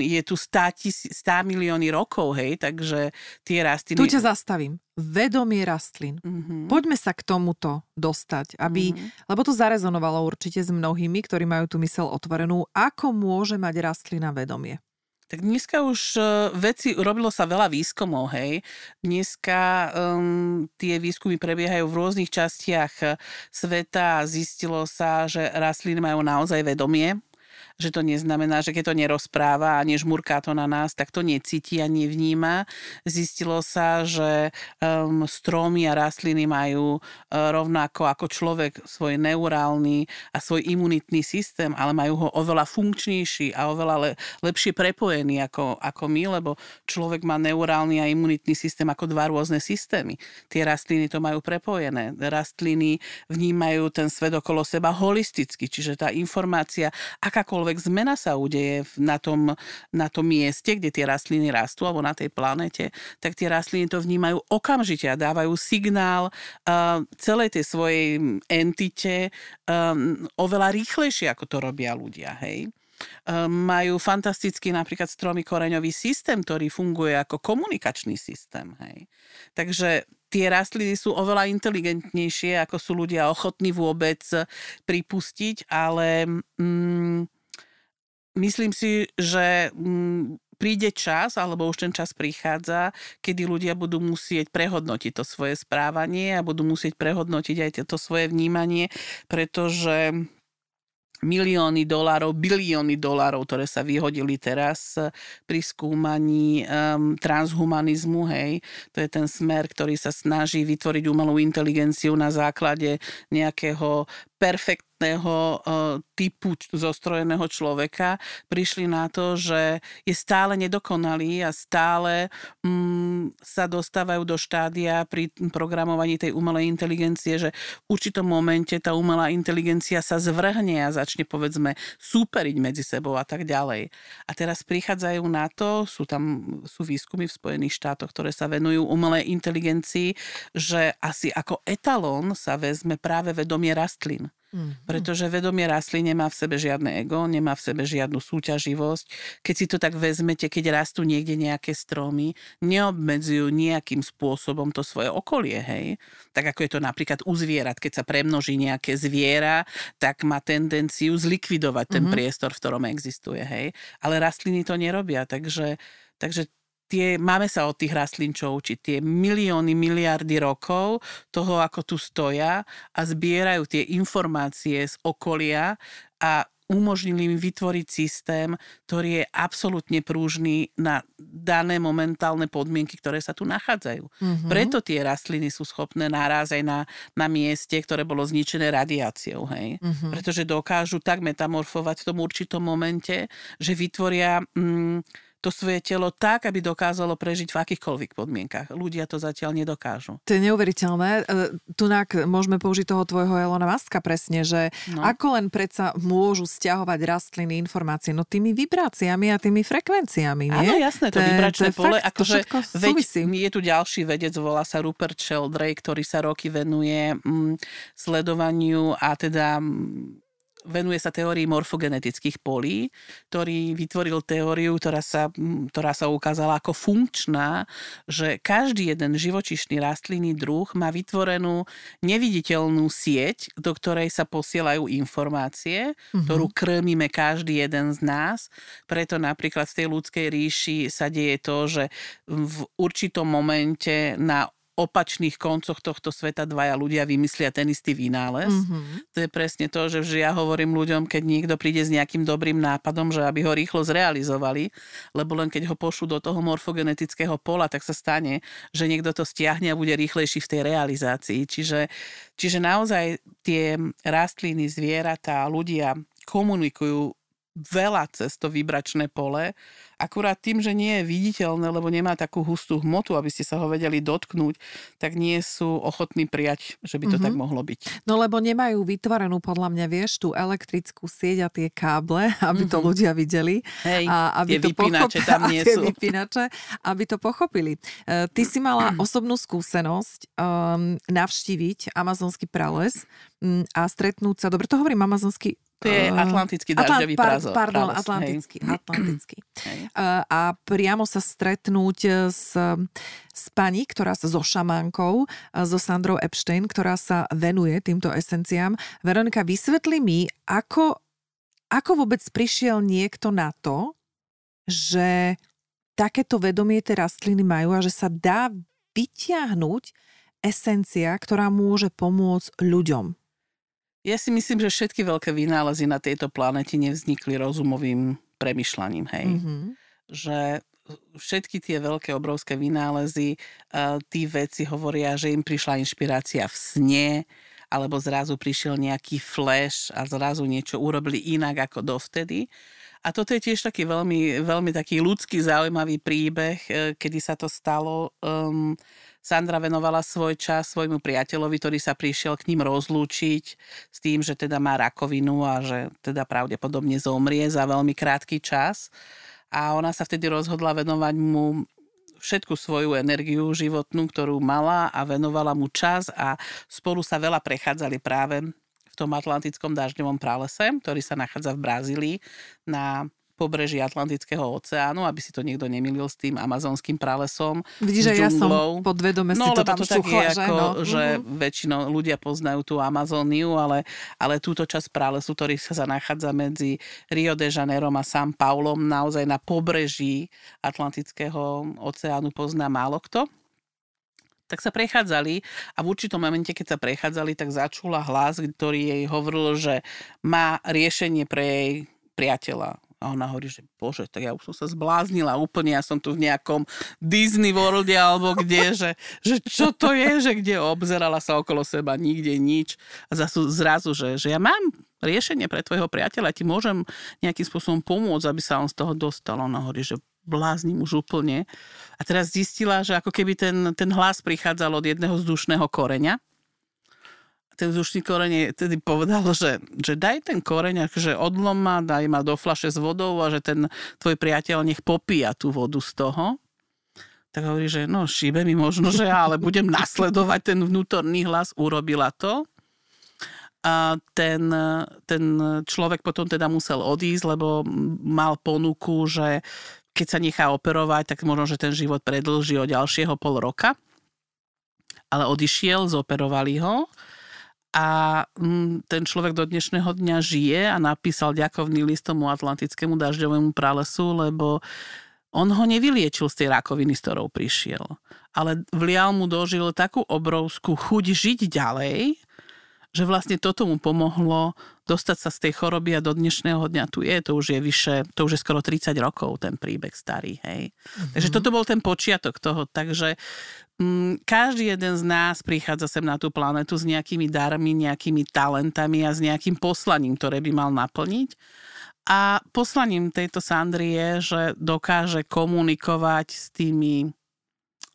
je tu 100, 100 milióny rokov, hej, takže tie rastliny... Tu ťa zastavím. Vedomie rastlín. Mm-hmm. Poďme sa k tomuto dostať, aby, mm-hmm. lebo to zarezonovalo určite s mnohými, ktorí majú tú mysel otvorenú. Ako môže mať rastlina vedomie? Tak dneska už uh, veci, robilo sa veľa výskumov, hej. Dneska um, tie výskumy prebiehajú v rôznych častiach sveta a zistilo sa, že rastliny majú naozaj vedomie, že to neznamená, že keď to nerozpráva a nežmurká to na nás, tak to necíti a nevníma. Zistilo sa, že um, stromy a rastliny majú uh, rovnako ako človek svoj neurálny a svoj imunitný systém, ale majú ho oveľa funkčnejší a oveľa le, lepšie prepojený ako, ako my, lebo človek má neurálny a imunitný systém ako dva rôzne systémy. Tie rastliny to majú prepojené. Rastliny vnímajú ten svet okolo seba holisticky, čiže tá informácia, akákoľvek akákoľvek zmena sa udeje na tom, na tom mieste, kde tie rastliny rastú, alebo na tej planete, tak tie rastliny to vnímajú okamžite a dávajú signál uh, celej tej svojej entite um, oveľa rýchlejšie, ako to robia ľudia. Hej? majú fantastický napríklad stromy koreňový systém, ktorý funguje ako komunikačný systém. Hej. Takže tie rastliny sú oveľa inteligentnejšie, ako sú ľudia ochotní vôbec pripustiť, ale mm, myslím si, že mm, príde čas, alebo už ten čas prichádza, kedy ľudia budú musieť prehodnotiť to svoje správanie a budú musieť prehodnotiť aj to svoje vnímanie, pretože milióny dolárov, bilióny dolárov, ktoré sa vyhodili teraz pri skúmaní um, transhumanizmu, hej. To je ten smer, ktorý sa snaží vytvoriť umelú inteligenciu na základe nejakého perfektného uh, typu zostrojeného človeka, prišli na to, že je stále nedokonalý a stále um, sa dostávajú do štádia pri programovaní tej umelej inteligencie, že v určitom momente tá umelá inteligencia sa zvrhne a začne povedzme súperiť medzi sebou a tak ďalej. A teraz prichádzajú na to, sú tam sú výskumy v Spojených štátoch, ktoré sa venujú umelej inteligencii, že asi ako etalón sa vezme práve vedomie rastlín. Mm-hmm. Pretože vedomie rastlín nemá v sebe žiadne ego, nemá v sebe žiadnu súťaživosť. Keď si to tak vezmete, keď rastú niekde nejaké stromy, neobmedzujú nejakým spôsobom to svoje okolie, hej. Tak ako je to napríklad u zvierat. Keď sa premnoží nejaké zviera, tak má tendenciu zlikvidovať ten mm-hmm. priestor, v ktorom existuje, hej. Ale rastliny to nerobia, takže, takže tie, máme sa od tých rastlín čo učiť. Tie milióny, miliardy rokov toho, ako tu stoja a zbierajú tie informácie z okolia a umožnili im vytvoriť systém, ktorý je absolútne prúžný na dané momentálne podmienky, ktoré sa tu nachádzajú. Mm-hmm. Preto tie rastliny sú schopné náraz aj na, na mieste, ktoré bolo zničené radiáciou. Hej? Mm-hmm. Pretože dokážu tak metamorfovať v tom určitom momente, že vytvoria... Mm, to svoje telo tak, aby dokázalo prežiť v akýchkoľvek podmienkach. Ľudia to zatiaľ nedokážu. To je neuveriteľné. E, tunak môžeme použiť toho tvojho Elona Maska presne, že no. ako len predsa môžu stiahovať rastliny informácie, no tými vibráciami a tými frekvenciami, nie? Áno, jasné, to, to vibračné to pole. Fakt, akože veď, je tu ďalší vedec, volá sa Rupert Sheldrake, ktorý sa roky venuje mm, sledovaniu a teda mm, venuje sa teórii morfogenetických polí, ktorý vytvoril teóriu, ktorá sa, ktorá sa ukázala ako funkčná, že každý jeden živočišný rastlinný druh má vytvorenú neviditeľnú sieť, do ktorej sa posielajú informácie, mm-hmm. ktorú krmíme každý jeden z nás. Preto napríklad v tej ľudskej ríši sa deje to, že v určitom momente na opačných koncoch tohto sveta dvaja ľudia vymyslia ten istý vynález. Mm-hmm. To je presne to, že ja hovorím ľuďom, keď niekto príde s nejakým dobrým nápadom, že aby ho rýchlo zrealizovali, lebo len keď ho pošú do toho morfogenetického pola, tak sa stane, že niekto to stiahne a bude rýchlejší v tej realizácii. Čiže, čiže naozaj tie rastliny, zvieratá, ľudia komunikujú veľa cez to vibračné pole, akurát tým, že nie je viditeľné, lebo nemá takú hustú hmotu, aby ste sa ho vedeli dotknúť, tak nie sú ochotní prijať, že by to mm-hmm. tak mohlo byť. No lebo nemajú vytvorenú podľa mňa, vieš, tú elektrickú sieť a tie káble, [LAUGHS] aby mm-hmm. to mhm. ľudia videli. Hej, a aby tie to vypínače tam nie [LAUGHS] sú. vypínače, aby to pochopili. Uh, ty si mala [CLEARS THROAT] osobnú skúsenosť um, navštíviť amazonský prales a stretnúť sa, dobre to hovorím amazonský to je atlantický dažďový Atlant, par, Pardon, prales, [CLEARS THROAT] atlantický. Hej. atlantický. Hej. A priamo sa stretnúť s, s pani, ktorá sa so šamánkou, so Sandrou Epstein, ktorá sa venuje týmto esenciám. Veronika, vysvetli mi, ako, ako vôbec prišiel niekto na to, že takéto vedomie tie rastliny majú a že sa dá vyťahnuť esencia, ktorá môže pomôcť ľuďom. Ja si myslím, že všetky veľké vynálezy na tejto planete nevznikli rozumovým premyšľaním, hej. Mm-hmm. Že všetky tie veľké, obrovské vynálezy, tí veci hovoria, že im prišla inšpirácia v sne, alebo zrazu prišiel nejaký flash a zrazu niečo urobili inak ako dovtedy. A toto je tiež taký veľmi, veľmi taký ľudský zaujímavý príbeh, e, kedy sa to stalo. Um, Sandra venovala svoj čas svojmu priateľovi, ktorý sa prišiel k ním rozlúčiť s tým, že teda má rakovinu a že teda pravdepodobne zomrie za veľmi krátky čas. A ona sa vtedy rozhodla venovať mu všetku svoju energiu životnú, ktorú mala a venovala mu čas a spolu sa veľa prechádzali práve v tom Atlantickom dažďovom pralese, ktorý sa nachádza v Brazílii na pobreží Atlantického oceánu, aby si to niekto nemilil s tým amazonským pralesom. Vidíš, že ja som podvedome no, si to tam to šuchla, že? Ako, no. že uh-huh. väčšinou ľudia poznajú tú Amazóniu, ale, ale túto časť pralesu, ktorý sa nachádza medzi Rio de Janeiro a São Paulom, naozaj na pobreží Atlantického oceánu pozná málo kto tak sa prechádzali a v určitom momente, keď sa prechádzali, tak začula hlas, ktorý jej hovoril, že má riešenie pre jej priateľa. A ona hovorí, že bože, tak ja už som sa zbláznila úplne, ja som tu v nejakom Disney Worlde alebo kde, [LAUGHS] že, že čo to je, že kde obzerala sa okolo seba, nikde nič. A zase zrazu, že, že ja mám riešenie pre tvojho priateľa, ti môžem nejakým spôsobom pomôcť, aby sa on z toho dostal. Ona hovorí, že bláznim už úplne. A teraz zistila, že ako keby ten, ten hlas prichádzal od jedného vzdušného koreňa ten vzdušný koreň tedy povedal, že, že daj ten koreň, akože odlom ma, daj ma do flaše s vodou a že ten tvoj priateľ nech popíja tú vodu z toho. Tak hovorí, že no šíbe mi možno, že ja, ale budem [LAUGHS] nasledovať ten vnútorný hlas, urobila to. A ten, ten človek potom teda musel odísť, lebo mal ponuku, že keď sa nechá operovať, tak možno, že ten život predlží o ďalšieho pol roka. Ale odišiel, zoperovali ho a mm, ten človek do dnešného dňa žije a napísal ďakovný list tomu atlantickému dažďovému pralesu, lebo on ho nevyliečil z tej rakoviny, s ktorou prišiel. Ale vlial mu dožil takú obrovskú chuť žiť ďalej, že vlastne toto mu pomohlo dostať sa z tej choroby a do dnešného dňa tu je, to už je vyše, to už je skoro 30 rokov ten príbeh starý, hej. Mm-hmm. Takže toto bol ten počiatok toho, takže každý jeden z nás prichádza sem na tú planetu s nejakými darmi, nejakými talentami a s nejakým poslaním, ktoré by mal naplniť. A poslaním tejto Sandry je, že dokáže komunikovať s tými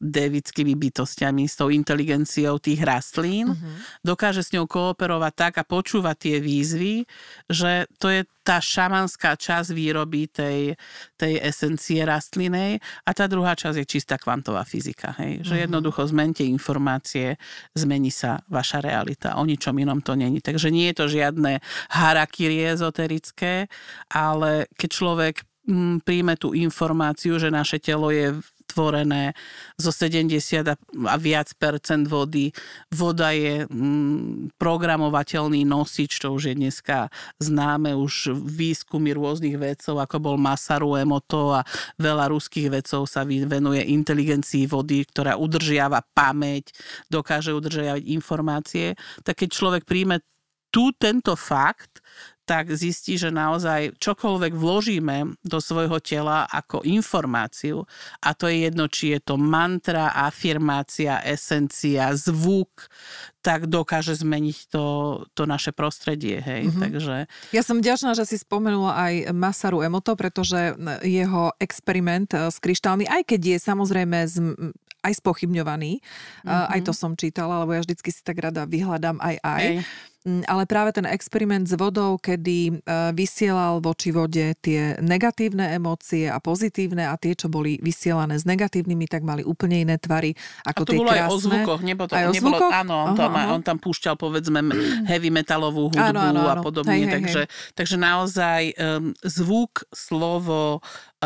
devickými bytostiami, s tou inteligenciou tých rastlín. Uh-huh. Dokáže s ňou kooperovať tak a počúvať tie výzvy, že to je tá šamanská časť výroby tej, tej esencie rastlinej a tá druhá časť je čistá kvantová fyzika. Hej? Že uh-huh. jednoducho zmente informácie, zmení sa vaša realita. O ničom inom to není. Takže nie je to žiadne harakiri ezoterické, ale keď človek mm, príjme tú informáciu, že naše telo je tvorené zo 70 a viac percent vody. Voda je mm, programovateľný nosič, čo už je dneska známe, už výskumy rôznych vedcov, ako bol Masaru Emoto a veľa ruských vedcov sa venuje inteligencii vody, ktorá udržiava pamäť, dokáže udržiavať informácie. Tak keď človek príjme tu tento fakt, tak zistí, že naozaj čokoľvek vložíme do svojho tela ako informáciu, a to je jedno, či je to mantra, afirmácia, esencia, zvuk, tak dokáže zmeniť to, to naše prostredie. Hej? Mm-hmm. Takže... Ja som vďačná, že si spomenula aj Masaru Emoto, pretože jeho experiment eh, s kryštálmi, aj keď je samozrejme z, aj spochybňovaný, mm-hmm. aj to som čítala, lebo ja vždycky si tak rada vyhľadám aj aj. Hej ale práve ten experiment s vodou, kedy e, vysielal voči vode tie negatívne emócie a pozitívne a tie, čo boli vysielané s negatívnymi, tak mali úplne iné tvary ako a to tie bolo krásne. aj o zvukoch, nebo to, aj o nebolo, zvukoch? áno, on, aha, tam, aha. on tam púšťal povedzme heavy metalovú hudbu áno, áno, áno. a podobne, hej, hej, takže, hej. takže naozaj um, zvuk, slovo,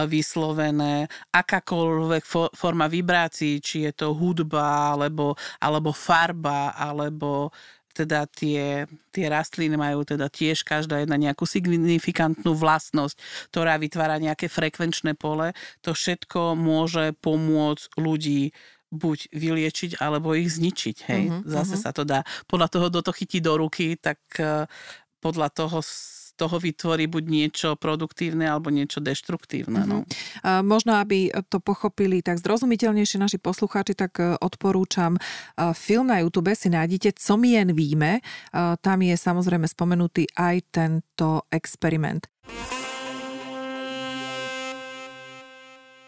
vyslovené, akákoľvek forma vibrácií, či je to hudba, alebo, alebo farba, alebo teda tie, tie rastliny majú teda tiež každá jedna nejakú signifikantnú vlastnosť, ktorá vytvára nejaké frekvenčné pole. To všetko môže pomôcť ľudí buď vyliečiť, alebo ich zničiť. Hej? Uh-huh, Zase uh-huh. sa to dá. Podľa toho, kto to chytí do ruky, tak uh, podľa toho toho vytvorí buď niečo produktívne alebo niečo deštruktívne. No. Uh-huh. Možno, aby to pochopili tak zrozumiteľnejšie naši poslucháči, tak e, odporúčam film na YouTube si nájdete Co my jen víme. Tam je samozrejme spomenutý aj tento experiment.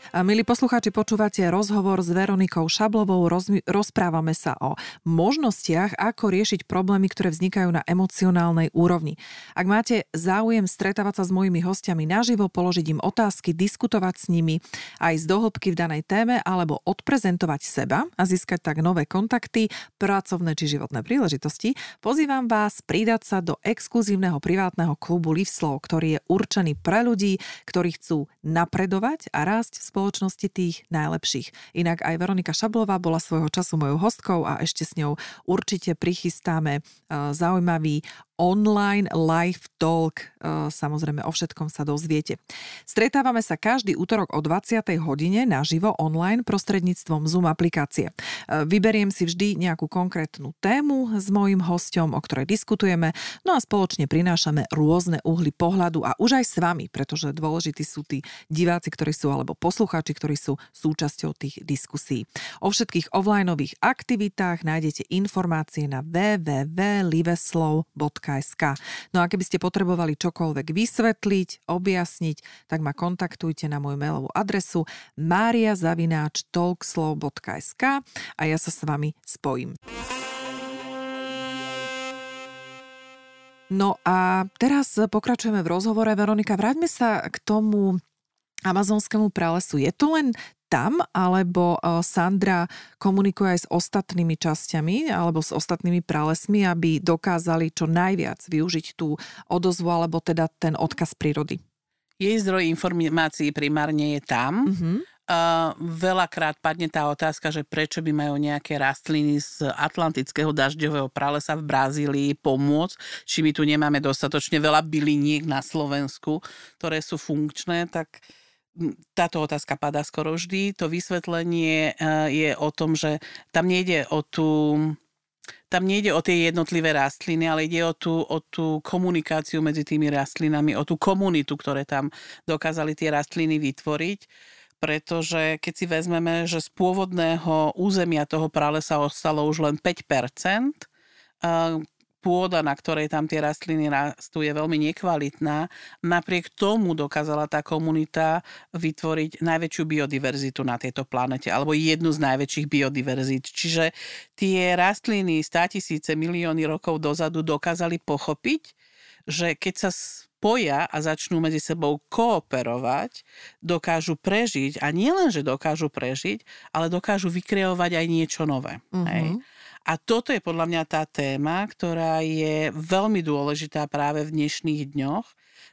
Milí poslucháči, počúvate rozhovor s Veronikou Šablovou. Roz, rozprávame sa o možnostiach, ako riešiť problémy, ktoré vznikajú na emocionálnej úrovni. Ak máte záujem stretávať sa s mojimi hostiami naživo, položiť im otázky, diskutovať s nimi aj z dohlbky v danej téme alebo odprezentovať seba a získať tak nové kontakty, pracovné či životné príležitosti, pozývam vás pridať sa do exkluzívneho privátneho klubu Livslow, ktorý je určený pre ľudí, ktorí chcú napredovať a rásť v spoločnosti tých najlepších. Inak aj Veronika Šablová bola svojho času mojou hostkou a ešte s ňou určite prichystáme zaujímavý online live talk. E, samozrejme o všetkom sa dozviete. Stretávame sa každý útorok o 20. hodine naživo online prostredníctvom Zoom aplikácie. E, vyberiem si vždy nejakú konkrétnu tému s mojim hostom, o ktorej diskutujeme, no a spoločne prinášame rôzne uhly pohľadu a už aj s vami, pretože dôležití sú tí diváci, ktorí sú alebo poslucháči, ktorí sú súčasťou tých diskusí. O všetkých offlineových aktivitách nájdete informácie na www.liveslow.com www.talkslow.sk. No a keby ste potrebovali čokoľvek vysvetliť, objasniť, tak ma kontaktujte na moju mailovú adresu mariazavináč.talkslow.sk a ja sa s vami spojím. No a teraz pokračujeme v rozhovore. Veronika, vráťme sa k tomu amazonskému pralesu. Je to len tam, alebo e, Sandra komunikuje aj s ostatnými časťami alebo s ostatnými pralesmi, aby dokázali čo najviac využiť tú odozvu alebo teda ten odkaz prírody? Jej zdroj informácií primárne je tam. Mm-hmm. Uh, veľakrát padne tá otázka, že prečo by majú nejaké rastliny z atlantického dažďového pralesa v Brazílii pomôcť, či my tu nemáme dostatočne veľa byliniek na Slovensku, ktoré sú funkčné, tak uh, táto otázka padá skoro vždy. To vysvetlenie eh, je o tom, že tam nejde o tú tam nejde o tie jednotlivé rastliny, ale ide o tú, o tú komunikáciu medzi tými rastlinami, o tú komunitu, ktoré tam dokázali tie rastliny vytvoriť. Pretože keď si vezmeme, že z pôvodného územia toho pralesa ostalo už len 5%, pôda, na ktorej tam tie rastliny rastú, je veľmi nekvalitná. Napriek tomu dokázala tá komunita vytvoriť najväčšiu biodiverzitu na tejto planete, alebo jednu z najväčších biodiverzít. Čiže tie rastliny 100 tisíce milióny rokov dozadu dokázali pochopiť, že keď sa spoja a začnú medzi sebou kooperovať, dokážu prežiť a nielen, že dokážu prežiť, ale dokážu vykreovať aj niečo nové. Mm-hmm. Hej? A toto je podľa mňa tá téma, ktorá je veľmi dôležitá práve v dnešných dňoch,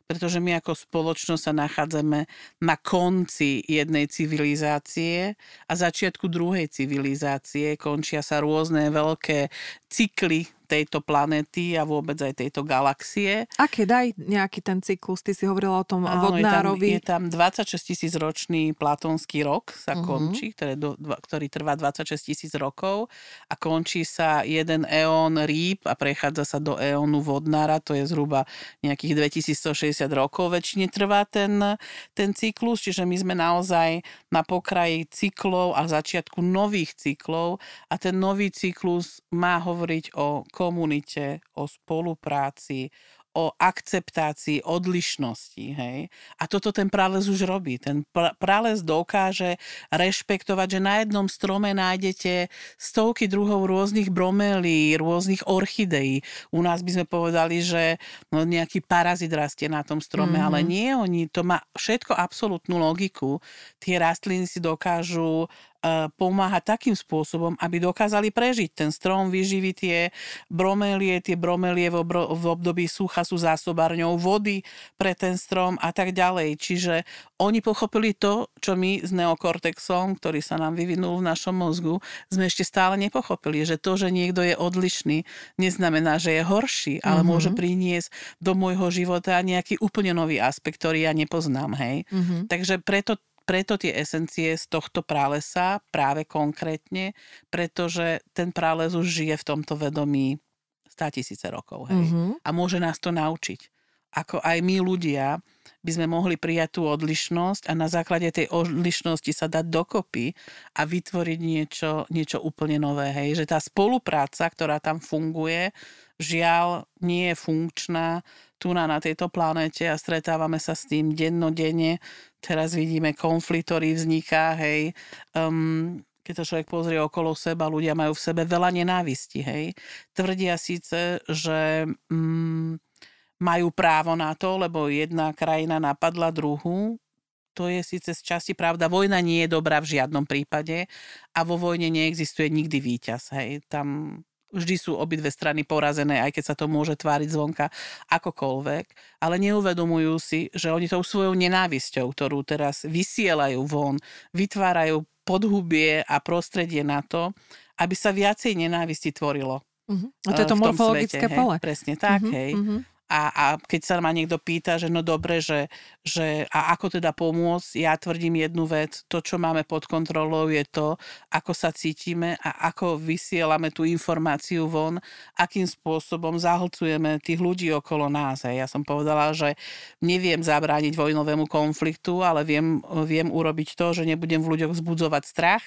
pretože my ako spoločnosť sa nachádzame na konci jednej civilizácie a začiatku druhej civilizácie. Končia sa rôzne veľké cykly tejto planéty a vôbec aj tejto galaxie. Aké daj nejaký ten cyklus? Ty si hovorila o tom Áno, vodnárovi. Je tam, je tam 26 tisíc ročný platonský rok sa uh-huh. končí, ktorý, do, ktorý trvá 26 tisíc rokov a končí sa jeden eón rýb a prechádza sa do eónu vodnára, to je zhruba nejakých 2160 rokov väčšine trvá ten, ten cyklus, čiže my sme naozaj na pokraji cyklov a začiatku nových cyklov a ten nový cyklus má hovoriť o komunite, o spolupráci, o akceptácii odlišnosti. Hej? A toto ten prales už robí. Ten prales dokáže rešpektovať, že na jednom strome nájdete stovky druhov rôznych bromelí, rôznych orchideí. U nás by sme povedali, že no, nejaký parazit rastie na tom strome, mm-hmm. ale nie oni. To má všetko absolútnu logiku. Tie rastliny si dokážu pomáha takým spôsobom, aby dokázali prežiť ten strom, vyživiť tie bromelie, tie bromelie v, obro, v období sucha sú zásobárňou vody pre ten strom a tak ďalej. Čiže oni pochopili to, čo my s neokortexom, ktorý sa nám vyvinul v našom mozgu, sme ešte stále nepochopili, že to, že niekto je odlišný, neznamená, že je horší, ale mm-hmm. môže priniesť do môjho života nejaký úplne nový aspekt, ktorý ja nepoznám. Hej? Mm-hmm. Takže preto preto tie esencie z tohto pralesa práve konkrétne, pretože ten prales už žije v tomto vedomí 100 tisíce rokov. Hej? Mm-hmm. A môže nás to naučiť. Ako aj my ľudia by sme mohli prijať tú odlišnosť a na základe tej odlišnosti sa dať dokopy a vytvoriť niečo, niečo úplne nové. Hej? Že tá spolupráca, ktorá tam funguje, žiaľ nie je funkčná tu na, na tejto planéte a stretávame sa s tým dennodenne. Teraz vidíme konflikt, ktorý vzniká, hej. Um, keď sa človek pozrie okolo seba, ľudia majú v sebe veľa nenávisti, hej. Tvrdia síce, že um, majú právo na to, lebo jedna krajina napadla druhú, to je síce z časti pravda. Vojna nie je dobrá v žiadnom prípade a vo vojne neexistuje nikdy víťaz. Hej. Tam vždy sú obidve strany porazené, aj keď sa to môže tváriť zvonka akokoľvek, ale neuvedomujú si, že oni tou svojou nenávisťou, ktorú teraz vysielajú von, vytvárajú podhubie a prostredie na to, aby sa viacej nenávisti tvorilo. Uh-huh. A to je to morfologické svete, pole. Hej, presne tak, uh-huh, hej. Uh-huh. A, a keď sa ma niekto pýta, že no dobre, že, že a ako teda pomôcť, ja tvrdím jednu vec, to, čo máme pod kontrolou, je to, ako sa cítime a ako vysielame tú informáciu von, akým spôsobom zahlcujeme tých ľudí okolo nás. Ja som povedala, že neviem zabrániť vojnovému konfliktu, ale viem, viem urobiť to, že nebudem v ľuďoch vzbudzovať strach,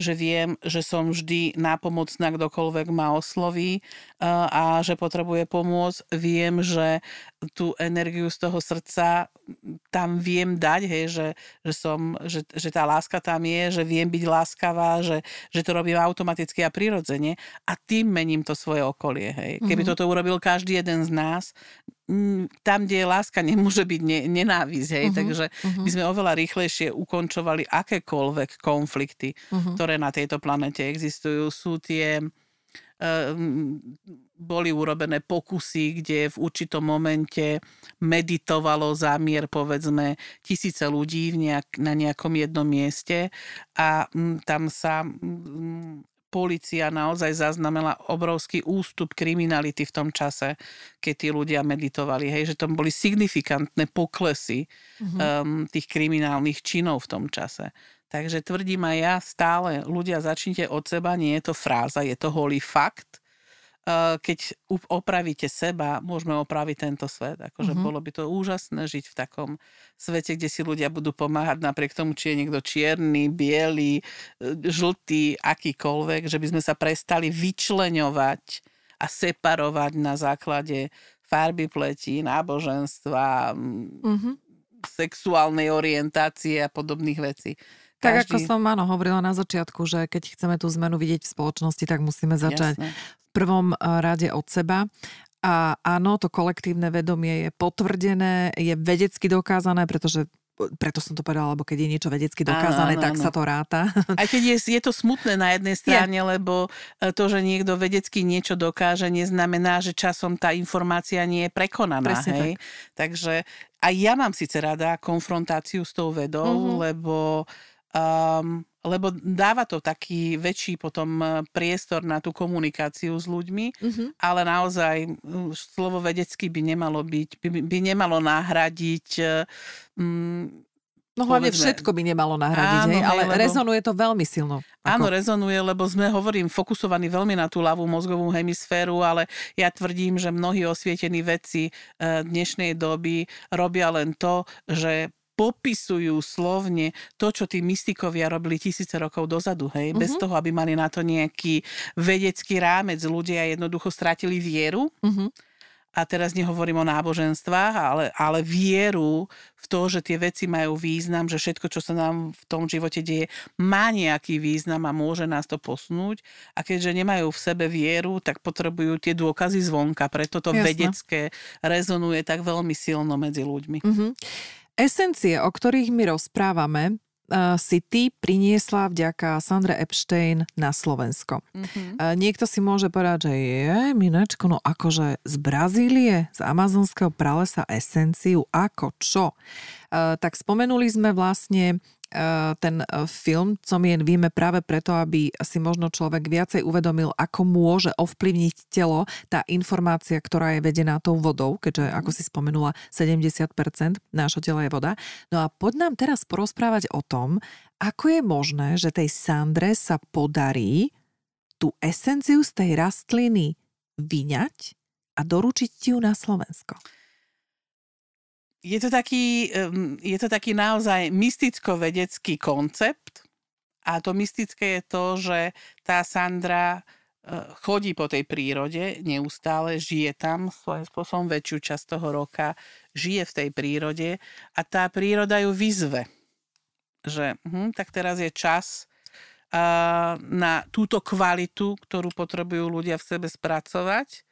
že viem, že som vždy nápomocná, kdokoľvek ma osloví a že potrebuje pomôcť. Viem, že tú energiu z toho srdca tam viem dať, hej, že, že, som, že, že tá láska tam je, že viem byť láskavá, že, že to robím automaticky a prirodzene a tým mením to svoje okolie. Hej. Keby mm-hmm. toto urobil každý jeden z nás, tam, kde je láska, nemôže byť ne, nenávisť. Hej? Uh-huh, Takže uh-huh. by sme oveľa rýchlejšie ukončovali akékoľvek konflikty, uh-huh. ktoré na tejto planete existujú. Sú tie boli urobené pokusy, kde v určitom momente meditovalo zámier povedzme tisíce ľudí v nejak, na nejakom jednom mieste a tam sa policia naozaj zaznamenala obrovský ústup kriminality v tom čase, keď tí ľudia meditovali. Hej, že tam boli signifikantné poklesy mm-hmm. um, tých kriminálnych činov v tom čase. Takže tvrdím aj ja stále, ľudia začnite od seba, nie je to fráza, je to holý fakt keď opravíte seba, môžeme opraviť tento svet. Akože mm-hmm. bolo by to úžasné žiť v takom svete, kde si ľudia budú pomáhať napriek tomu, či je niekto čierny, biely, e, žltý, akýkoľvek, že by sme sa prestali vyčleňovať a separovať na základe farby pleti, náboženstva, mm-hmm. sexuálnej orientácie a podobných vecí. Každý... Tak ako som áno hovorila na začiatku, že keď chceme tú zmenu vidieť v spoločnosti, tak musíme začať Jasne prvom eh, rade od seba. A áno, to kolektívne vedomie je potvrdené, je vedecky dokázané, pretože preto som to povedala, lebo keď je niečo vedecky dokázané, áno, áno, tak áno. sa to ráta. [LAUGHS] Aj keď je, je to smutné na jednej strane, je. lebo eh, to, že niekto vedecky niečo dokáže, neznamená, že časom tá informácia nie je prekonaná. Presne hej? Tak. Takže aj ja mám síce rada konfrontáciu s tou vedou, uh-huh. lebo um, lebo dáva to taký väčší potom e, priestor na tú komunikáciu s ľuďmi, mm-hmm. ale naozaj slovo vedecky by nemalo byť, by, by nemalo nahradiť mm, No hlavne povedzme, všetko by nemalo nahradiť, áno, hej, ale lebo, rezonuje to veľmi silno. Ako... Áno, rezonuje, lebo sme, hovorím, fokusovaní veľmi na tú ľavú mozgovú hemisféru, ale ja tvrdím, že mnohí osvietení vedci e, dnešnej doby robia len to, že popisujú slovne to, čo tí mystikovia robili tisíce rokov dozadu, hej, uh-huh. bez mhm. toho, aby mali na to nejaký vedecký rámec. Ľudia jednoducho stratili vieru. Uh-huh. A teraz nehovorím o náboženstvách, ale, ale vieru v to, že tie veci majú význam, že všetko, čo sa nám v tom živote deje, má nejaký význam a môže nás to posunúť. A keďže nemajú v sebe vieru, tak potrebujú tie dôkazy zvonka. Preto to Jasne. vedecké rezonuje tak veľmi silno medzi ľuďmi. Uh-huh. Esencie, o ktorých my rozprávame, si ty priniesla vďaka Sandre Epstein na Slovensko. Mm-hmm. Niekto si môže povedať, že je, Minečko, no akože z Brazílie, z amazonského pralesa esenciu, ako čo? Tak spomenuli sme vlastne Eh, ten eh, film, co my jen vieme práve preto, aby si možno človek viacej uvedomil, ako môže ovplyvniť telo tá informácia, ktorá je vedená tou vodou, keďže, mhm. ako si spomenula, 70% nášho tela je voda. No a poď nám teraz porozprávať o tom, ako je možné, že tej Sandre sa podarí tú esenciu z tej rastliny vyňať a doručiť ju na Slovensko je to taký, je to taký naozaj mysticko-vedecký koncept a to mystické je to, že tá Sandra e, chodí po tej prírode neustále, žije tam svojím spôsobom väčšiu časť toho roka, žije v tej prírode a tá príroda ju vyzve, že hm, tak teraz je čas uh, na túto kvalitu, ktorú potrebujú ľudia v sebe spracovať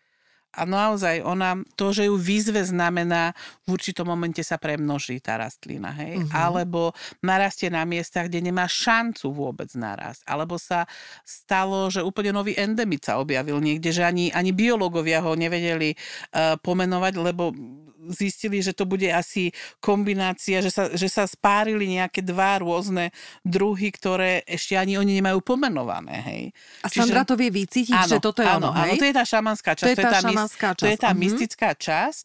a naozaj ona, to, že ju výzve znamená, v určitom momente sa premnoží tá rastlina, hej? Uh-huh. Alebo narastie na miestach, kde nemá šancu vôbec narast. Alebo sa stalo, že úplne nový endemit sa objavil niekde, že ani, ani biológovia ho nevedeli uh, pomenovať, lebo zistili, že to bude asi kombinácia, že sa, že sa spárili nejaké dva rôzne druhy, ktoré ešte ani oni nemajú pomenované. Hej. A Sandra Čiže, to vie vycítiť, áno, že toto je áno, ono, hej? Áno, to je tá šamanská časť. To je tá, to je tá, šamanská časť. To je tá uh-huh. mystická časť.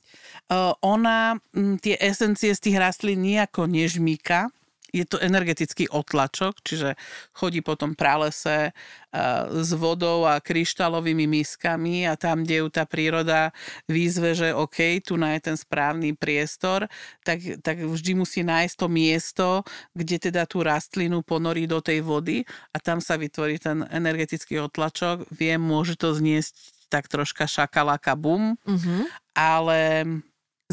Uh, ona m, tie esencie z tých rastlín nejako nežmíka, je to energetický otlačok, čiže chodí po tom pralese s vodou a kryštálovými miskami a tam, kde ju tá príroda výzve, že OK, tu je ten správny priestor, tak, tak vždy musí nájsť to miesto, kde teda tú rastlinu ponorí do tej vody a tam sa vytvorí ten energetický otlačok. Viem, môže to zniesť tak troška šakalaka bum, uh-huh. ale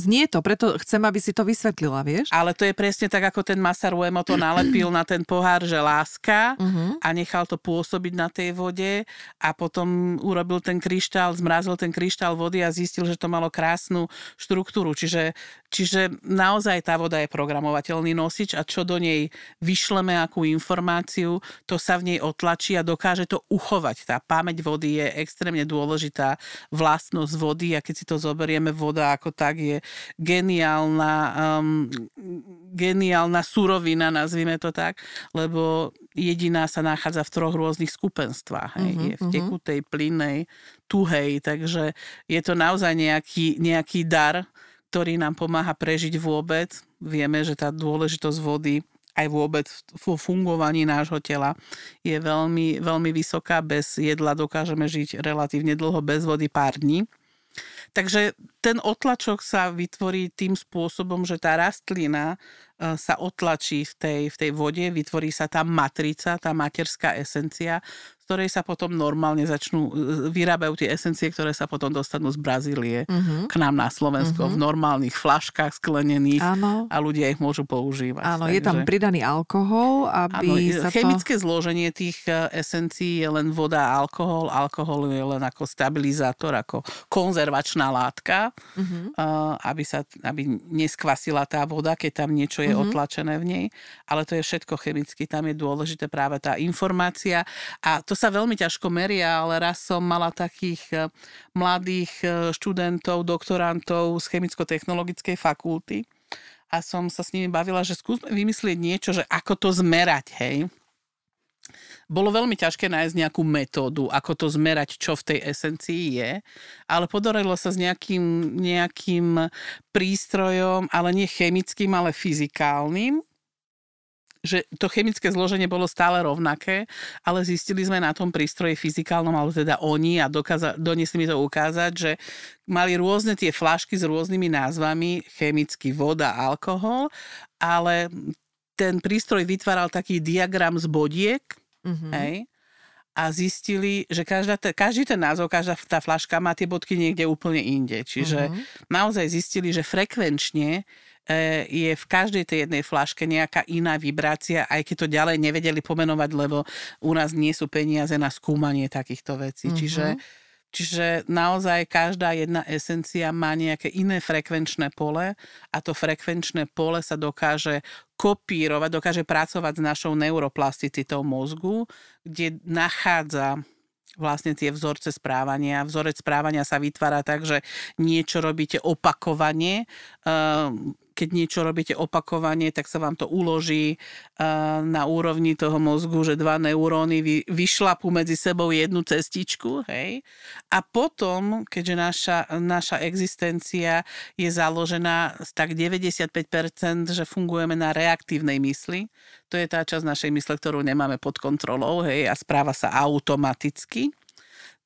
Znie to, preto chcem, aby si to vysvetlila, vieš? Ale to je presne tak, ako ten Masaruemo to nalepil na ten pohár, že láska uh-huh. a nechal to pôsobiť na tej vode a potom urobil ten kryštál, zmrazil ten kryštál vody a zistil, že to malo krásnu štruktúru. Čiže, čiže naozaj tá voda je programovateľný nosič a čo do nej vyšleme akú informáciu, to sa v nej otlačí a dokáže to uchovať. Tá pamäť vody je extrémne dôležitá vlastnosť vody a keď si to zoberieme, voda ako tak je geniálna, um, geniálna surovina, nazvime to tak, lebo jediná sa nachádza v troch rôznych skupenstvách. Hej. Uh-huh, je v mhm. tekutej, plynej, tuhej, takže je to naozaj nejaký, nejaký dar, ktorý nám pomáha prežiť vôbec. Vieme, že tá dôležitosť vody aj vôbec vo fungovaní nášho tela je veľmi, veľmi vysoká. Bez jedla dokážeme žiť relatívne dlho, bez vody pár dní. Takže ten otlačok sa vytvorí tým spôsobom, že tá rastlina sa otlačí v tej, v tej vode, vytvorí sa tá matrica, tá materská esencia, ktorej sa potom normálne začnú, e, vyrábajú tie esencie, ktoré sa potom dostanú z Brazílie uh-huh. k nám na Slovensko uh-huh. v normálnych flaškách sklenených Áno. a ľudia ich môžu používať. Áno, Takže... je tam pridaný alkohol, aby Áno, sa chemické to... zloženie tých e, esencií je len voda a alkohol. Alkohol je len ako stabilizátor, ako konzervačná látka, uh-huh. aby sa aby neskvasila tá voda, keď tam niečo je uh-huh. otlačené v nej. Ale to je všetko chemicky, tam je dôležité práve tá informácia a to sa veľmi ťažko meria, ale raz som mala takých eh, mladých eh, študentov, doktorantov z chemicko-technologickej fakulty a som sa s nimi bavila, že skúsme vymyslieť niečo, že ako to zmerať, hej. Bolo veľmi ťažké nájsť nejakú metódu, ako to zmerať, čo v tej esencii je, ale podarilo sa s nejakým, nejakým prístrojom, ale nie chemickým, ale fyzikálnym, že to chemické zloženie bolo stále rovnaké, ale zistili sme na tom prístroji fyzikálnom, alebo teda oni a dokáza, donesli mi to ukázať, že mali rôzne tie flašky s rôznymi názvami, chemicky voda, alkohol, ale ten prístroj vytváral taký diagram z bodiek, mm-hmm. hej, a zistili, že každá, každý ten názov, každá tá flaška má tie bodky niekde úplne inde. Čiže mm-hmm. naozaj zistili, že frekvenčne E, je v každej tej jednej flaške nejaká iná vibrácia, aj keď to ďalej nevedeli pomenovať, lebo u nás nie sú peniaze na skúmanie takýchto vecí. Mm-hmm. Čiže Čiže naozaj každá jedna esencia má nejaké iné frekvenčné pole a to frekvenčné pole sa dokáže kopírovať, dokáže pracovať s našou neuroplasticitou mozgu, kde nachádza vlastne tie vzorce správania. Vzorec správania sa vytvára tak, že niečo robíte opakovane. Ehm, keď niečo robíte opakovane, tak sa vám to uloží ehm, na úrovni toho mozgu, že dva neuróny vyšlapú medzi sebou jednu cestičku. Hej? A potom, keďže naša, naša existencia je založená tak 95%, že fungujeme na reaktívnej mysli, to je tá časť našej mysle, ktorú nemáme pod kontrolou hej, a správa sa automaticky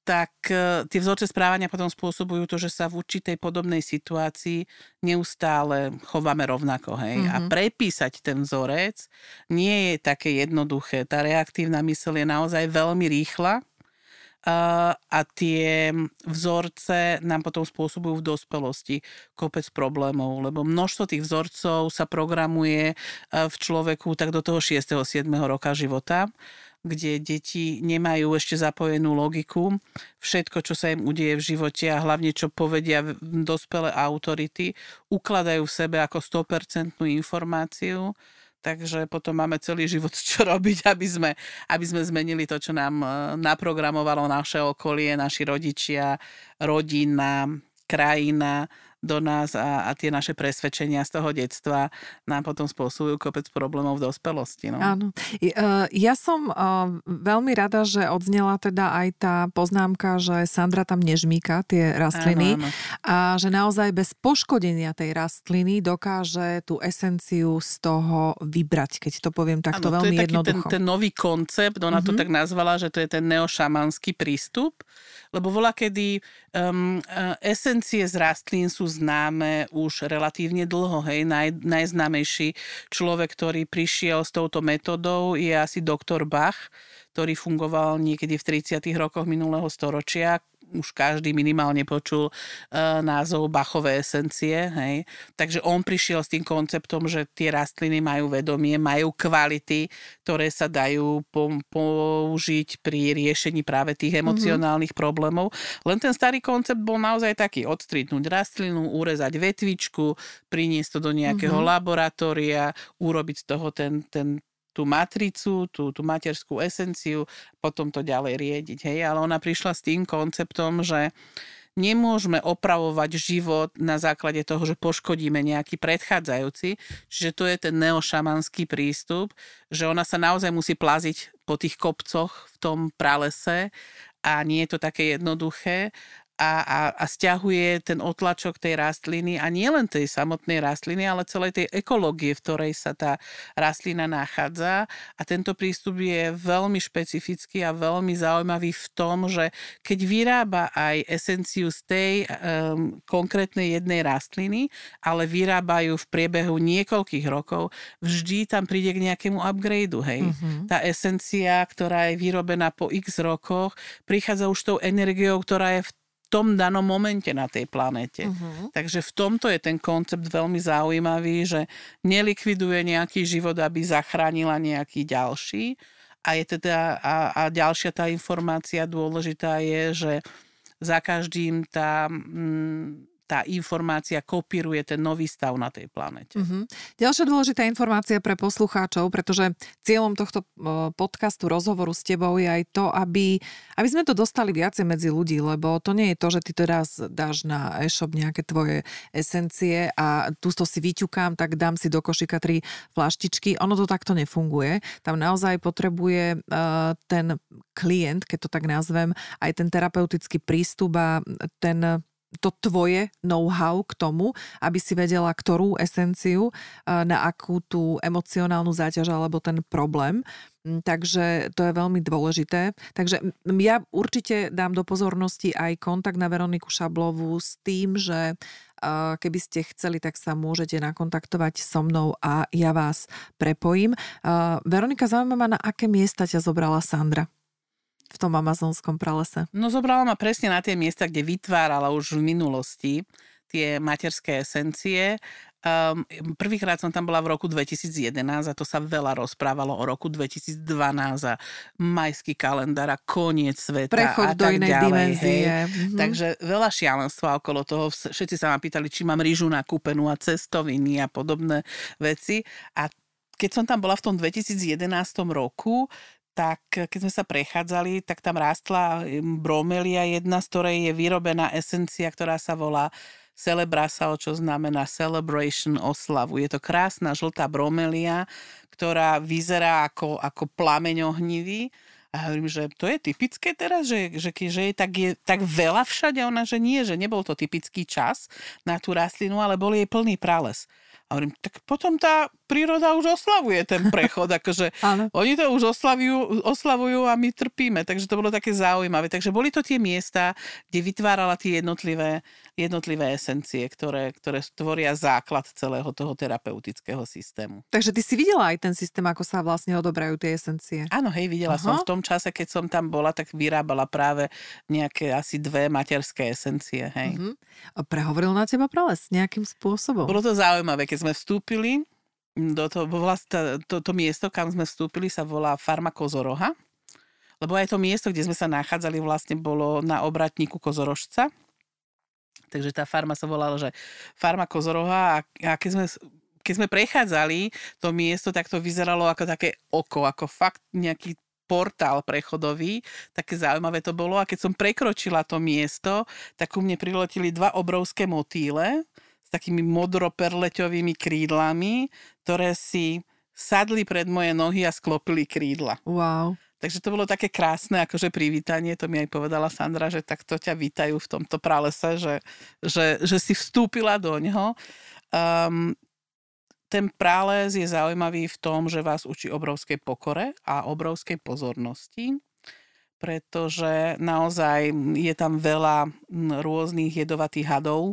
tak e, tie vzorce správania potom spôsobujú to, že sa v určitej podobnej situácii neustále chováme rovnako. Hej? Mm-hmm. A mhm. prepísať ten vzorec nie je také jednoduché. Tá reaktívna mysl je naozaj veľmi rýchla a tie vzorce nám potom spôsobujú v dospelosti kopec problémov, lebo množstvo tých vzorcov sa programuje e, v človeku tak do toho 6. 7. roka života kde deti nemajú ešte zapojenú logiku. Všetko, čo sa im udieje v živote a hlavne čo povedia dospelé autority, ukladajú v sebe ako 100% informáciu takže potom máme celý život [LAUGHS] čo robiť, aby sme, aby sme zmenili to, čo nám e, naprogramovalo naše okolie, naši rodičia, rodina, krajina, do nás a, a tie naše presvedčenia z toho detstva nám potom spôsobujú kopec problémov v dospelosti. No. Áno. E, ja som e, veľmi rada, že odznela teda aj tá poznámka, že Sandra tam nežmíka tie rastliny áno, áno. a že naozaj bez poškodenia tej rastliny dokáže tú esenciu z toho vybrať, keď to poviem takto áno, veľmi to je jednoducho. Ten, ten nový koncept, ona mm-hmm. to mhm. tak nazvala, že to je ten neošamanský prístup, lebo volá, kedy um, esencie z rastlín sú známe už relatívne dlho. Hej. Naj, najznámejší človek, ktorý prišiel s touto metodou je asi doktor Bach, ktorý fungoval niekedy v 30. rokoch minulého storočia, už každý minimálne počul uh, názov Bachové esencie. Hej. Takže on prišiel s tým konceptom, že tie rastliny majú vedomie, majú kvality, ktoré sa dajú po- použiť pri riešení práve tých mhm. emocionálnych mm-hmm. problémov. Len ten starý koncept bol naozaj taký odstritnúť rastlinu, urezať vetvičku, priniesť to do nejakého mm-hmm. laboratória, urobiť z toho ten, ten tú matricu, tú, tú materskú esenciu, potom to ďalej riediť. Hej? Ale ona prišla s tým konceptom, že nemôžeme opravovať život na základe toho, že poškodíme nejaký predchádzajúci. Čiže to je ten neošamanský prístup, že ona sa naozaj musí plaziť po tých kopcoch v tom pralese a nie je to také jednoduché a, a, a stiahuje ten otlačok tej rastliny a nie len tej samotnej rastliny, ale celej tej ekológie, v ktorej sa tá rastlina nachádza. A tento prístup je veľmi špecifický a veľmi zaujímavý v tom, že keď vyrába aj esenciu z tej um, konkrétnej jednej rastliny, ale vyrábajú v priebehu niekoľkých rokov, vždy tam príde k nejakému upgradeu. Hej? Mm-hmm. Tá esencia, ktorá je vyrobená po x rokoch, prichádza už tou energiou, ktorá je v tom danom momente na tej planete. Uh-huh. Takže v tomto je ten koncept veľmi zaujímavý, že nelikviduje nejaký život, aby zachránila nejaký ďalší. A, je teda, a, a ďalšia tá informácia dôležitá je, že za každým tá... Mm, tá informácia kopíruje ten nový stav na tej planete. Uh-huh. Ďalšia dôležitá informácia pre poslucháčov, pretože cieľom tohto podcastu, rozhovoru s tebou je aj to, aby, aby sme to dostali viacej medzi ľudí, lebo to nie je to, že ty teraz dáš na e-shop nejaké tvoje esencie a tu to si vyťukám, tak dám si do košika tri flaštičky. Ono to takto nefunguje. Tam naozaj potrebuje uh, ten klient, keď to tak nazvem, aj ten terapeutický prístup a ten to tvoje know-how k tomu, aby si vedela, ktorú esenciu, na akú tú emocionálnu záťaž alebo ten problém. Mm, takže to je veľmi dôležité. Takže ja určite dám do pozornosti aj kontakt na Veroniku Šablovú s tým, že keby ste chceli, tak sa môžete nakontaktovať so mnou a ja vás prepojím. Veronika, zaujímavá, na aké miesta ťa zobrala Sandra? V tom amazonskom pralese? No zobrala ma presne na tie miesta, kde vytvárala už v minulosti tie materské esencie Um, prvýkrát som tam bola v roku 2011 a to sa veľa rozprávalo o roku 2012 a majský kalendár a koniec sveta Prechod a do tak inej ďalej. dimenzie. Hej. Mhm. Takže veľa šialenstva okolo toho. Všetci sa ma pýtali, či mám rýžu nakúpenú a cestoviny a podobné veci. A keď som tam bola v tom 2011 roku, tak keď sme sa prechádzali, tak tam rástla bromelia jedna, z ktorej je vyrobená esencia, ktorá sa volá Celebrasal, čo znamená celebration, oslavu. Je to krásna žltá bromelia, ktorá vyzerá ako, ako plameň ohnivý. A hovorím, že to je typické teraz, že, že, že je, tak, je tak veľa všade. Ona, že nie, že nebol to typický čas na tú rastlinu, ale bol jej plný prales. A hovorím, tak potom tá príroda už oslavuje ten prechod, akože [LAUGHS] oni to už oslavujú, oslavujú a my trpíme, takže to bolo také zaujímavé. Takže boli to tie miesta, kde vytvárala tie jednotlivé, jednotlivé esencie, ktoré, ktoré tvoria základ celého toho terapeutického systému. Takže ty si videla aj ten systém, ako sa vlastne odobrajú tie esencie. Áno, hej, videla Aha. som v tom čase, keď som tam bola, tak vyrábala práve nejaké asi dve materské esencie, hej. Mhm. A Prehovoril na teba prales nejakým spôsobom. Bolo to zaujímavé, keď sme vstúpili do bo vlastne to, to miesto, kam sme vstúpili, sa volá Farma Kozoroha. Lebo aj to miesto, kde sme sa nachádzali, vlastne bolo na obratníku Kozorožca. Takže tá farma sa volala, že Farma Kozoroha a, a keď sme keď sme prechádzali to miesto, tak to vyzeralo ako také oko, ako fakt nejaký portál prechodový, také zaujímavé to bolo a keď som prekročila to miesto, tak ku mne priletili dva obrovské motýle takými modroperleťovými krídlami, ktoré si sadli pred moje nohy a sklopili krídla. Wow. Takže to bolo také krásne akože privítanie, to mi aj povedala Sandra, že takto ťa vítajú v tomto pralese, že, že, že si vstúpila do ňoho. Um, ten prales je zaujímavý v tom, že vás učí obrovskej pokore a obrovskej pozornosti, pretože naozaj je tam veľa mm, rôznych jedovatých hadov,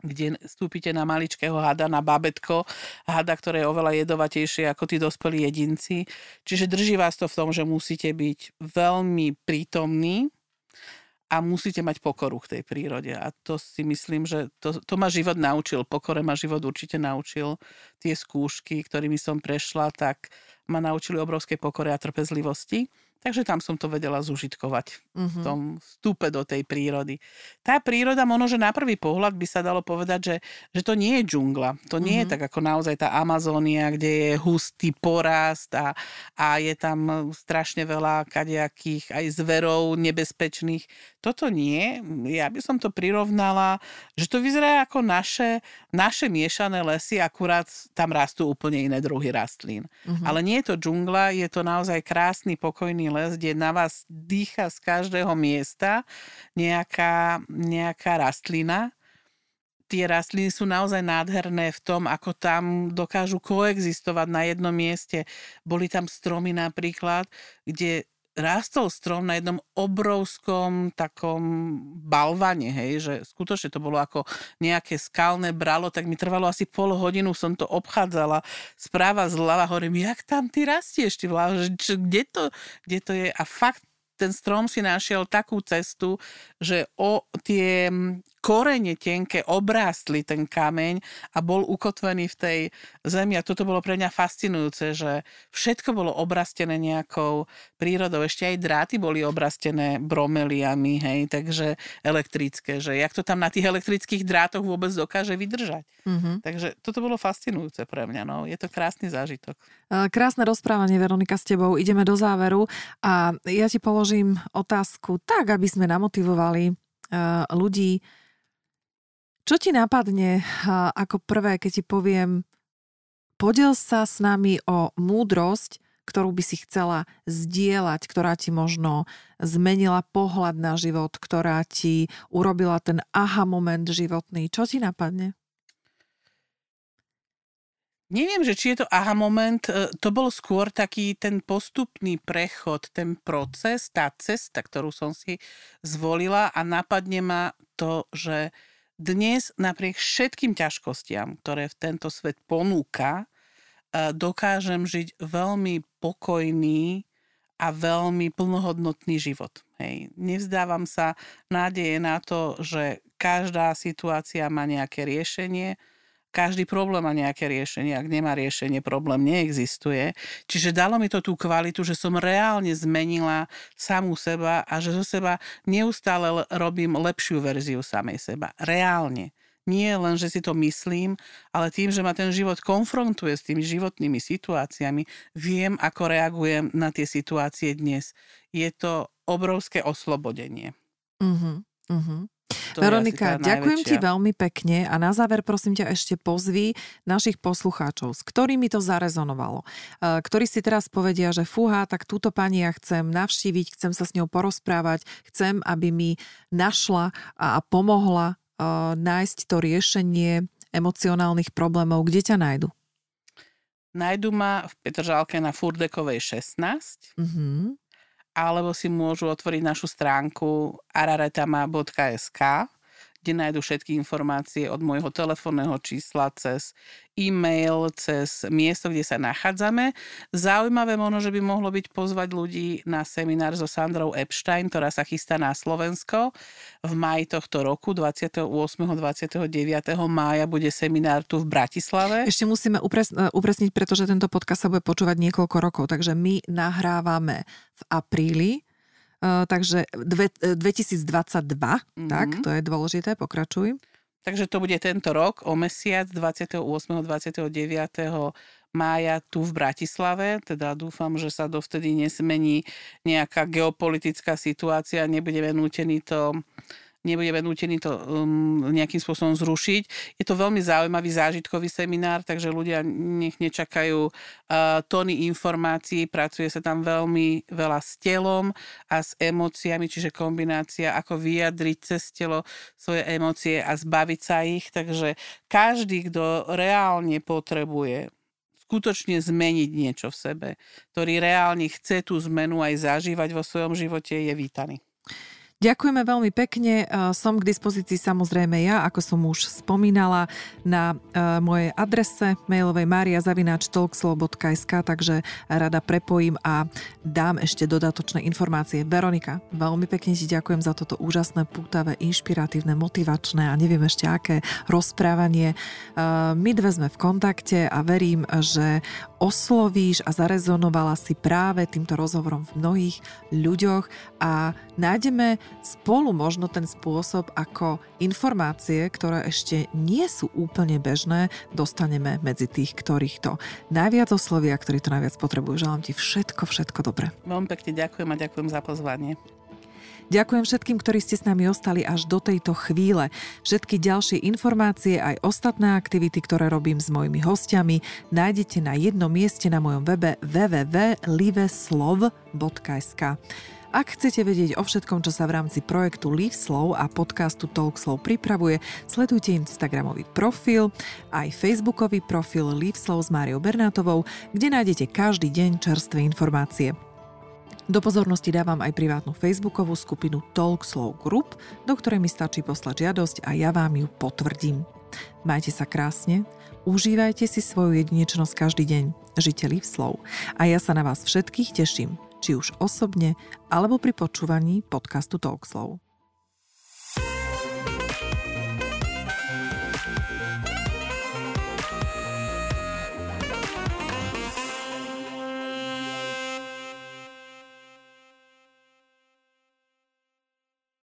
kde vstúpite na maličkého hada, na babetko, hada, ktoré je oveľa jedovatejšie ako tí dospelí jedinci. Čiže drží vás to v tom, že musíte byť veľmi prítomní a musíte mať pokoru k tej prírode. A to si myslím, že to, to ma život naučil. Pokore ma život určite naučil. Tie skúšky, ktorými som prešla, tak ma naučili obrovskej pokore a trpezlivosti. Takže tam som to vedela zužitkovať v Mhm. tom vstupe do tej prírody. Tá príroda, možno, že na prvý pohľad by sa dalo povedať, že, že to nie je džungla. To nie je Mhm. tak ako naozaj tá Amazónia, kde je hustý porast a, a je tam strašne veľa kadejakých aj zverov nebezpečných. Toto nie. Ja by som to prirovnala, že to vyzerá ako naše, naše miešané lesy, akurát tam rastú úplne iné druhy rastlín. Mhm. Ale nie je to džungla, je to naozaj krásny, pokojný les, kde na vás dýcha z každého miesta nejaká, nejaká rastlina. Tie rastliny sú naozaj nádherné v tom, ako tam dokážu koexistovať na jednom mieste. Boli tam stromy napríklad, kde rástol strom na jednom obrovskom takom balvane, hej, že skutočne to bolo ako nejaké skalné bralo, tak mi trvalo asi pol hodinu, som to obchádzala správa zľava, hovorím, jak tam ty rastieš, ty vlá, že, čo, kde, to, kde to je? A fakt ten strom si našiel takú cestu, že o tie korene tenké obrástli ten kameň a bol ukotvený v tej zemi. A toto bolo pre mňa fascinujúce, že všetko bolo obrastené nejakou prírodou. Ešte aj dráty boli obrastené bromeliami, hej, takže elektrické, že jak to tam na tých elektrických drátoch vôbec dokáže vydržať. Mhm. Takže toto bolo fascinujúce pre mňa, no. Je to krásny zážitok. E, Krásne rozprávanie, Veronika, s tebou. Ideme do záveru a ja ti položím otázku tak, aby sme namotivovali e, ľudí. Čo ti napadne ako prvé, keď ti poviem, podiel sa s nami o múdrosť, ktorú by si chcela zdieľať, ktorá ti možno zmenila pohľad na život, ktorá ti urobila ten aha moment životný. Čo ti napadne? Neviem, že či je to aha moment, e, to bol skôr taký ten postupný prechod, ten proces, tá cesta, ktorú som si zvolila a napadne ma to, že dnes napriek všetkým ťažkostiam, ktoré v tento svet ponúka, e, dokážem žiť veľmi pokojný a veľmi plnohodnotný život. Hej. Nevzdávam sa nádeje na to, že každá situácia má nejaké riešenie každý problém má nejaké riešenie. Ak nemá riešenie, problém neexistuje. Čiže dalo mi to tú kvalitu, že som reálne zmenila samú seba a že zo seba neustále robím lepšiu verziu samej seba. Reálne. Nie len, že si to myslím, ale tým, že ma ten život konfrontuje s tými životnými situáciami, viem, ako reagujem na tie situácie dnes. Je to obrovské oslobodenie. Uh-huh, uh-huh. Veronika, ďakujem ti veľmi pekne a na záver prosím ťa ešte pozví našich poslucháčov, s ktorými to zarezonovalo, e, ktorí si teraz povedia, že fúha, tak túto pani ja chcem navštíviť, chcem sa s ňou porozprávať, chcem, aby mi našla a pomohla nájsť to riešenie emocionálnych problémov, kde ťa nájdu? Nájdu ma v Petržálke na Furdekovej 16. Mm-hmm. Alebo si môžu otvoriť našu stránku araretama.sk kde nájdu všetky informácie od môjho telefónneho čísla cez e-mail, cez miesto, kde sa nachádzame. Zaujímavé možno, že by mohlo byť pozvať ľudí na seminár so Sandrou Epstein, ktorá sa chystá na Slovensko. V maji tohto roku, 28. 29. mája, bude seminár tu v Bratislave. Ešte musíme upres- upresniť, pretože tento podcast sa bude počúvať niekoľko rokov, takže my nahrávame v apríli takže dve, 2022, mm-hmm. tak, to je dôležité, pokračuj. Takže to bude tento rok, o mesiac, 28. 29 mája tu v Bratislave, teda dúfam, že sa dovtedy nesmení nejaká geopolitická situácia, nebudeme nútení to nebudeme nútení to um, nejakým spôsobom zrušiť. Je to veľmi zaujímavý zážitkový seminár, takže ľudia nech nečakajú uh, tóny informácií, pracuje sa tam veľmi veľa s telom a s emóciami, čiže kombinácia, ako vyjadriť cez telo svoje emócie a zbaviť sa ich. Takže každý, kto reálne potrebuje skutočne zmeniť niečo v sebe, ktorý reálne chce tú zmenu aj zažívať vo svojom živote, je vítaný. Ďakujeme veľmi pekne. Som k dispozícii samozrejme ja, ako som už spomínala, na mojej adrese mailovej mariazavináčtalkslow.sk, takže rada prepojím a dám ešte dodatočné informácie. Veronika, veľmi pekne ti ďakujem za toto úžasné, pútavé, inšpiratívne, motivačné a neviem ešte aké rozprávanie. My dve sme v kontakte a verím, že oslovíš a zarezonovala si práve týmto rozhovorom v mnohých ľuďoch a nájdeme spolu možno ten spôsob, ako informácie, ktoré ešte nie sú úplne bežné, dostaneme medzi tých, ktorých to najviac oslovia, ktorí to najviac potrebujú. Želám ti všetko, všetko dobré. Veľmi pekne ďakujem a ďakujem za pozvanie. Ďakujem všetkým, ktorí ste s nami ostali až do tejto chvíle. Všetky ďalšie informácie aj ostatné aktivity, ktoré robím s mojimi hostiami, nájdete na jednom mieste na mojom webe www.liveslov.sk. Ak chcete vedieť o všetkom, čo sa v rámci projektu Live Slow a podcastu Talk Slow pripravuje, sledujte Instagramový profil, aj Facebookový profil Live Slow s Máriou Bernátovou, kde nájdete každý deň čerstvé informácie. Do pozornosti dávam aj privátnu facebookovú skupinu Talk Slow Group, do ktorej mi stačí poslať žiadosť a ja vám ju potvrdím. Majte sa krásne, užívajte si svoju jedinečnosť každý deň, žite Live Slow a ja sa na vás všetkých teším či už osobne, alebo pri počúvaní podcastu Talkslow.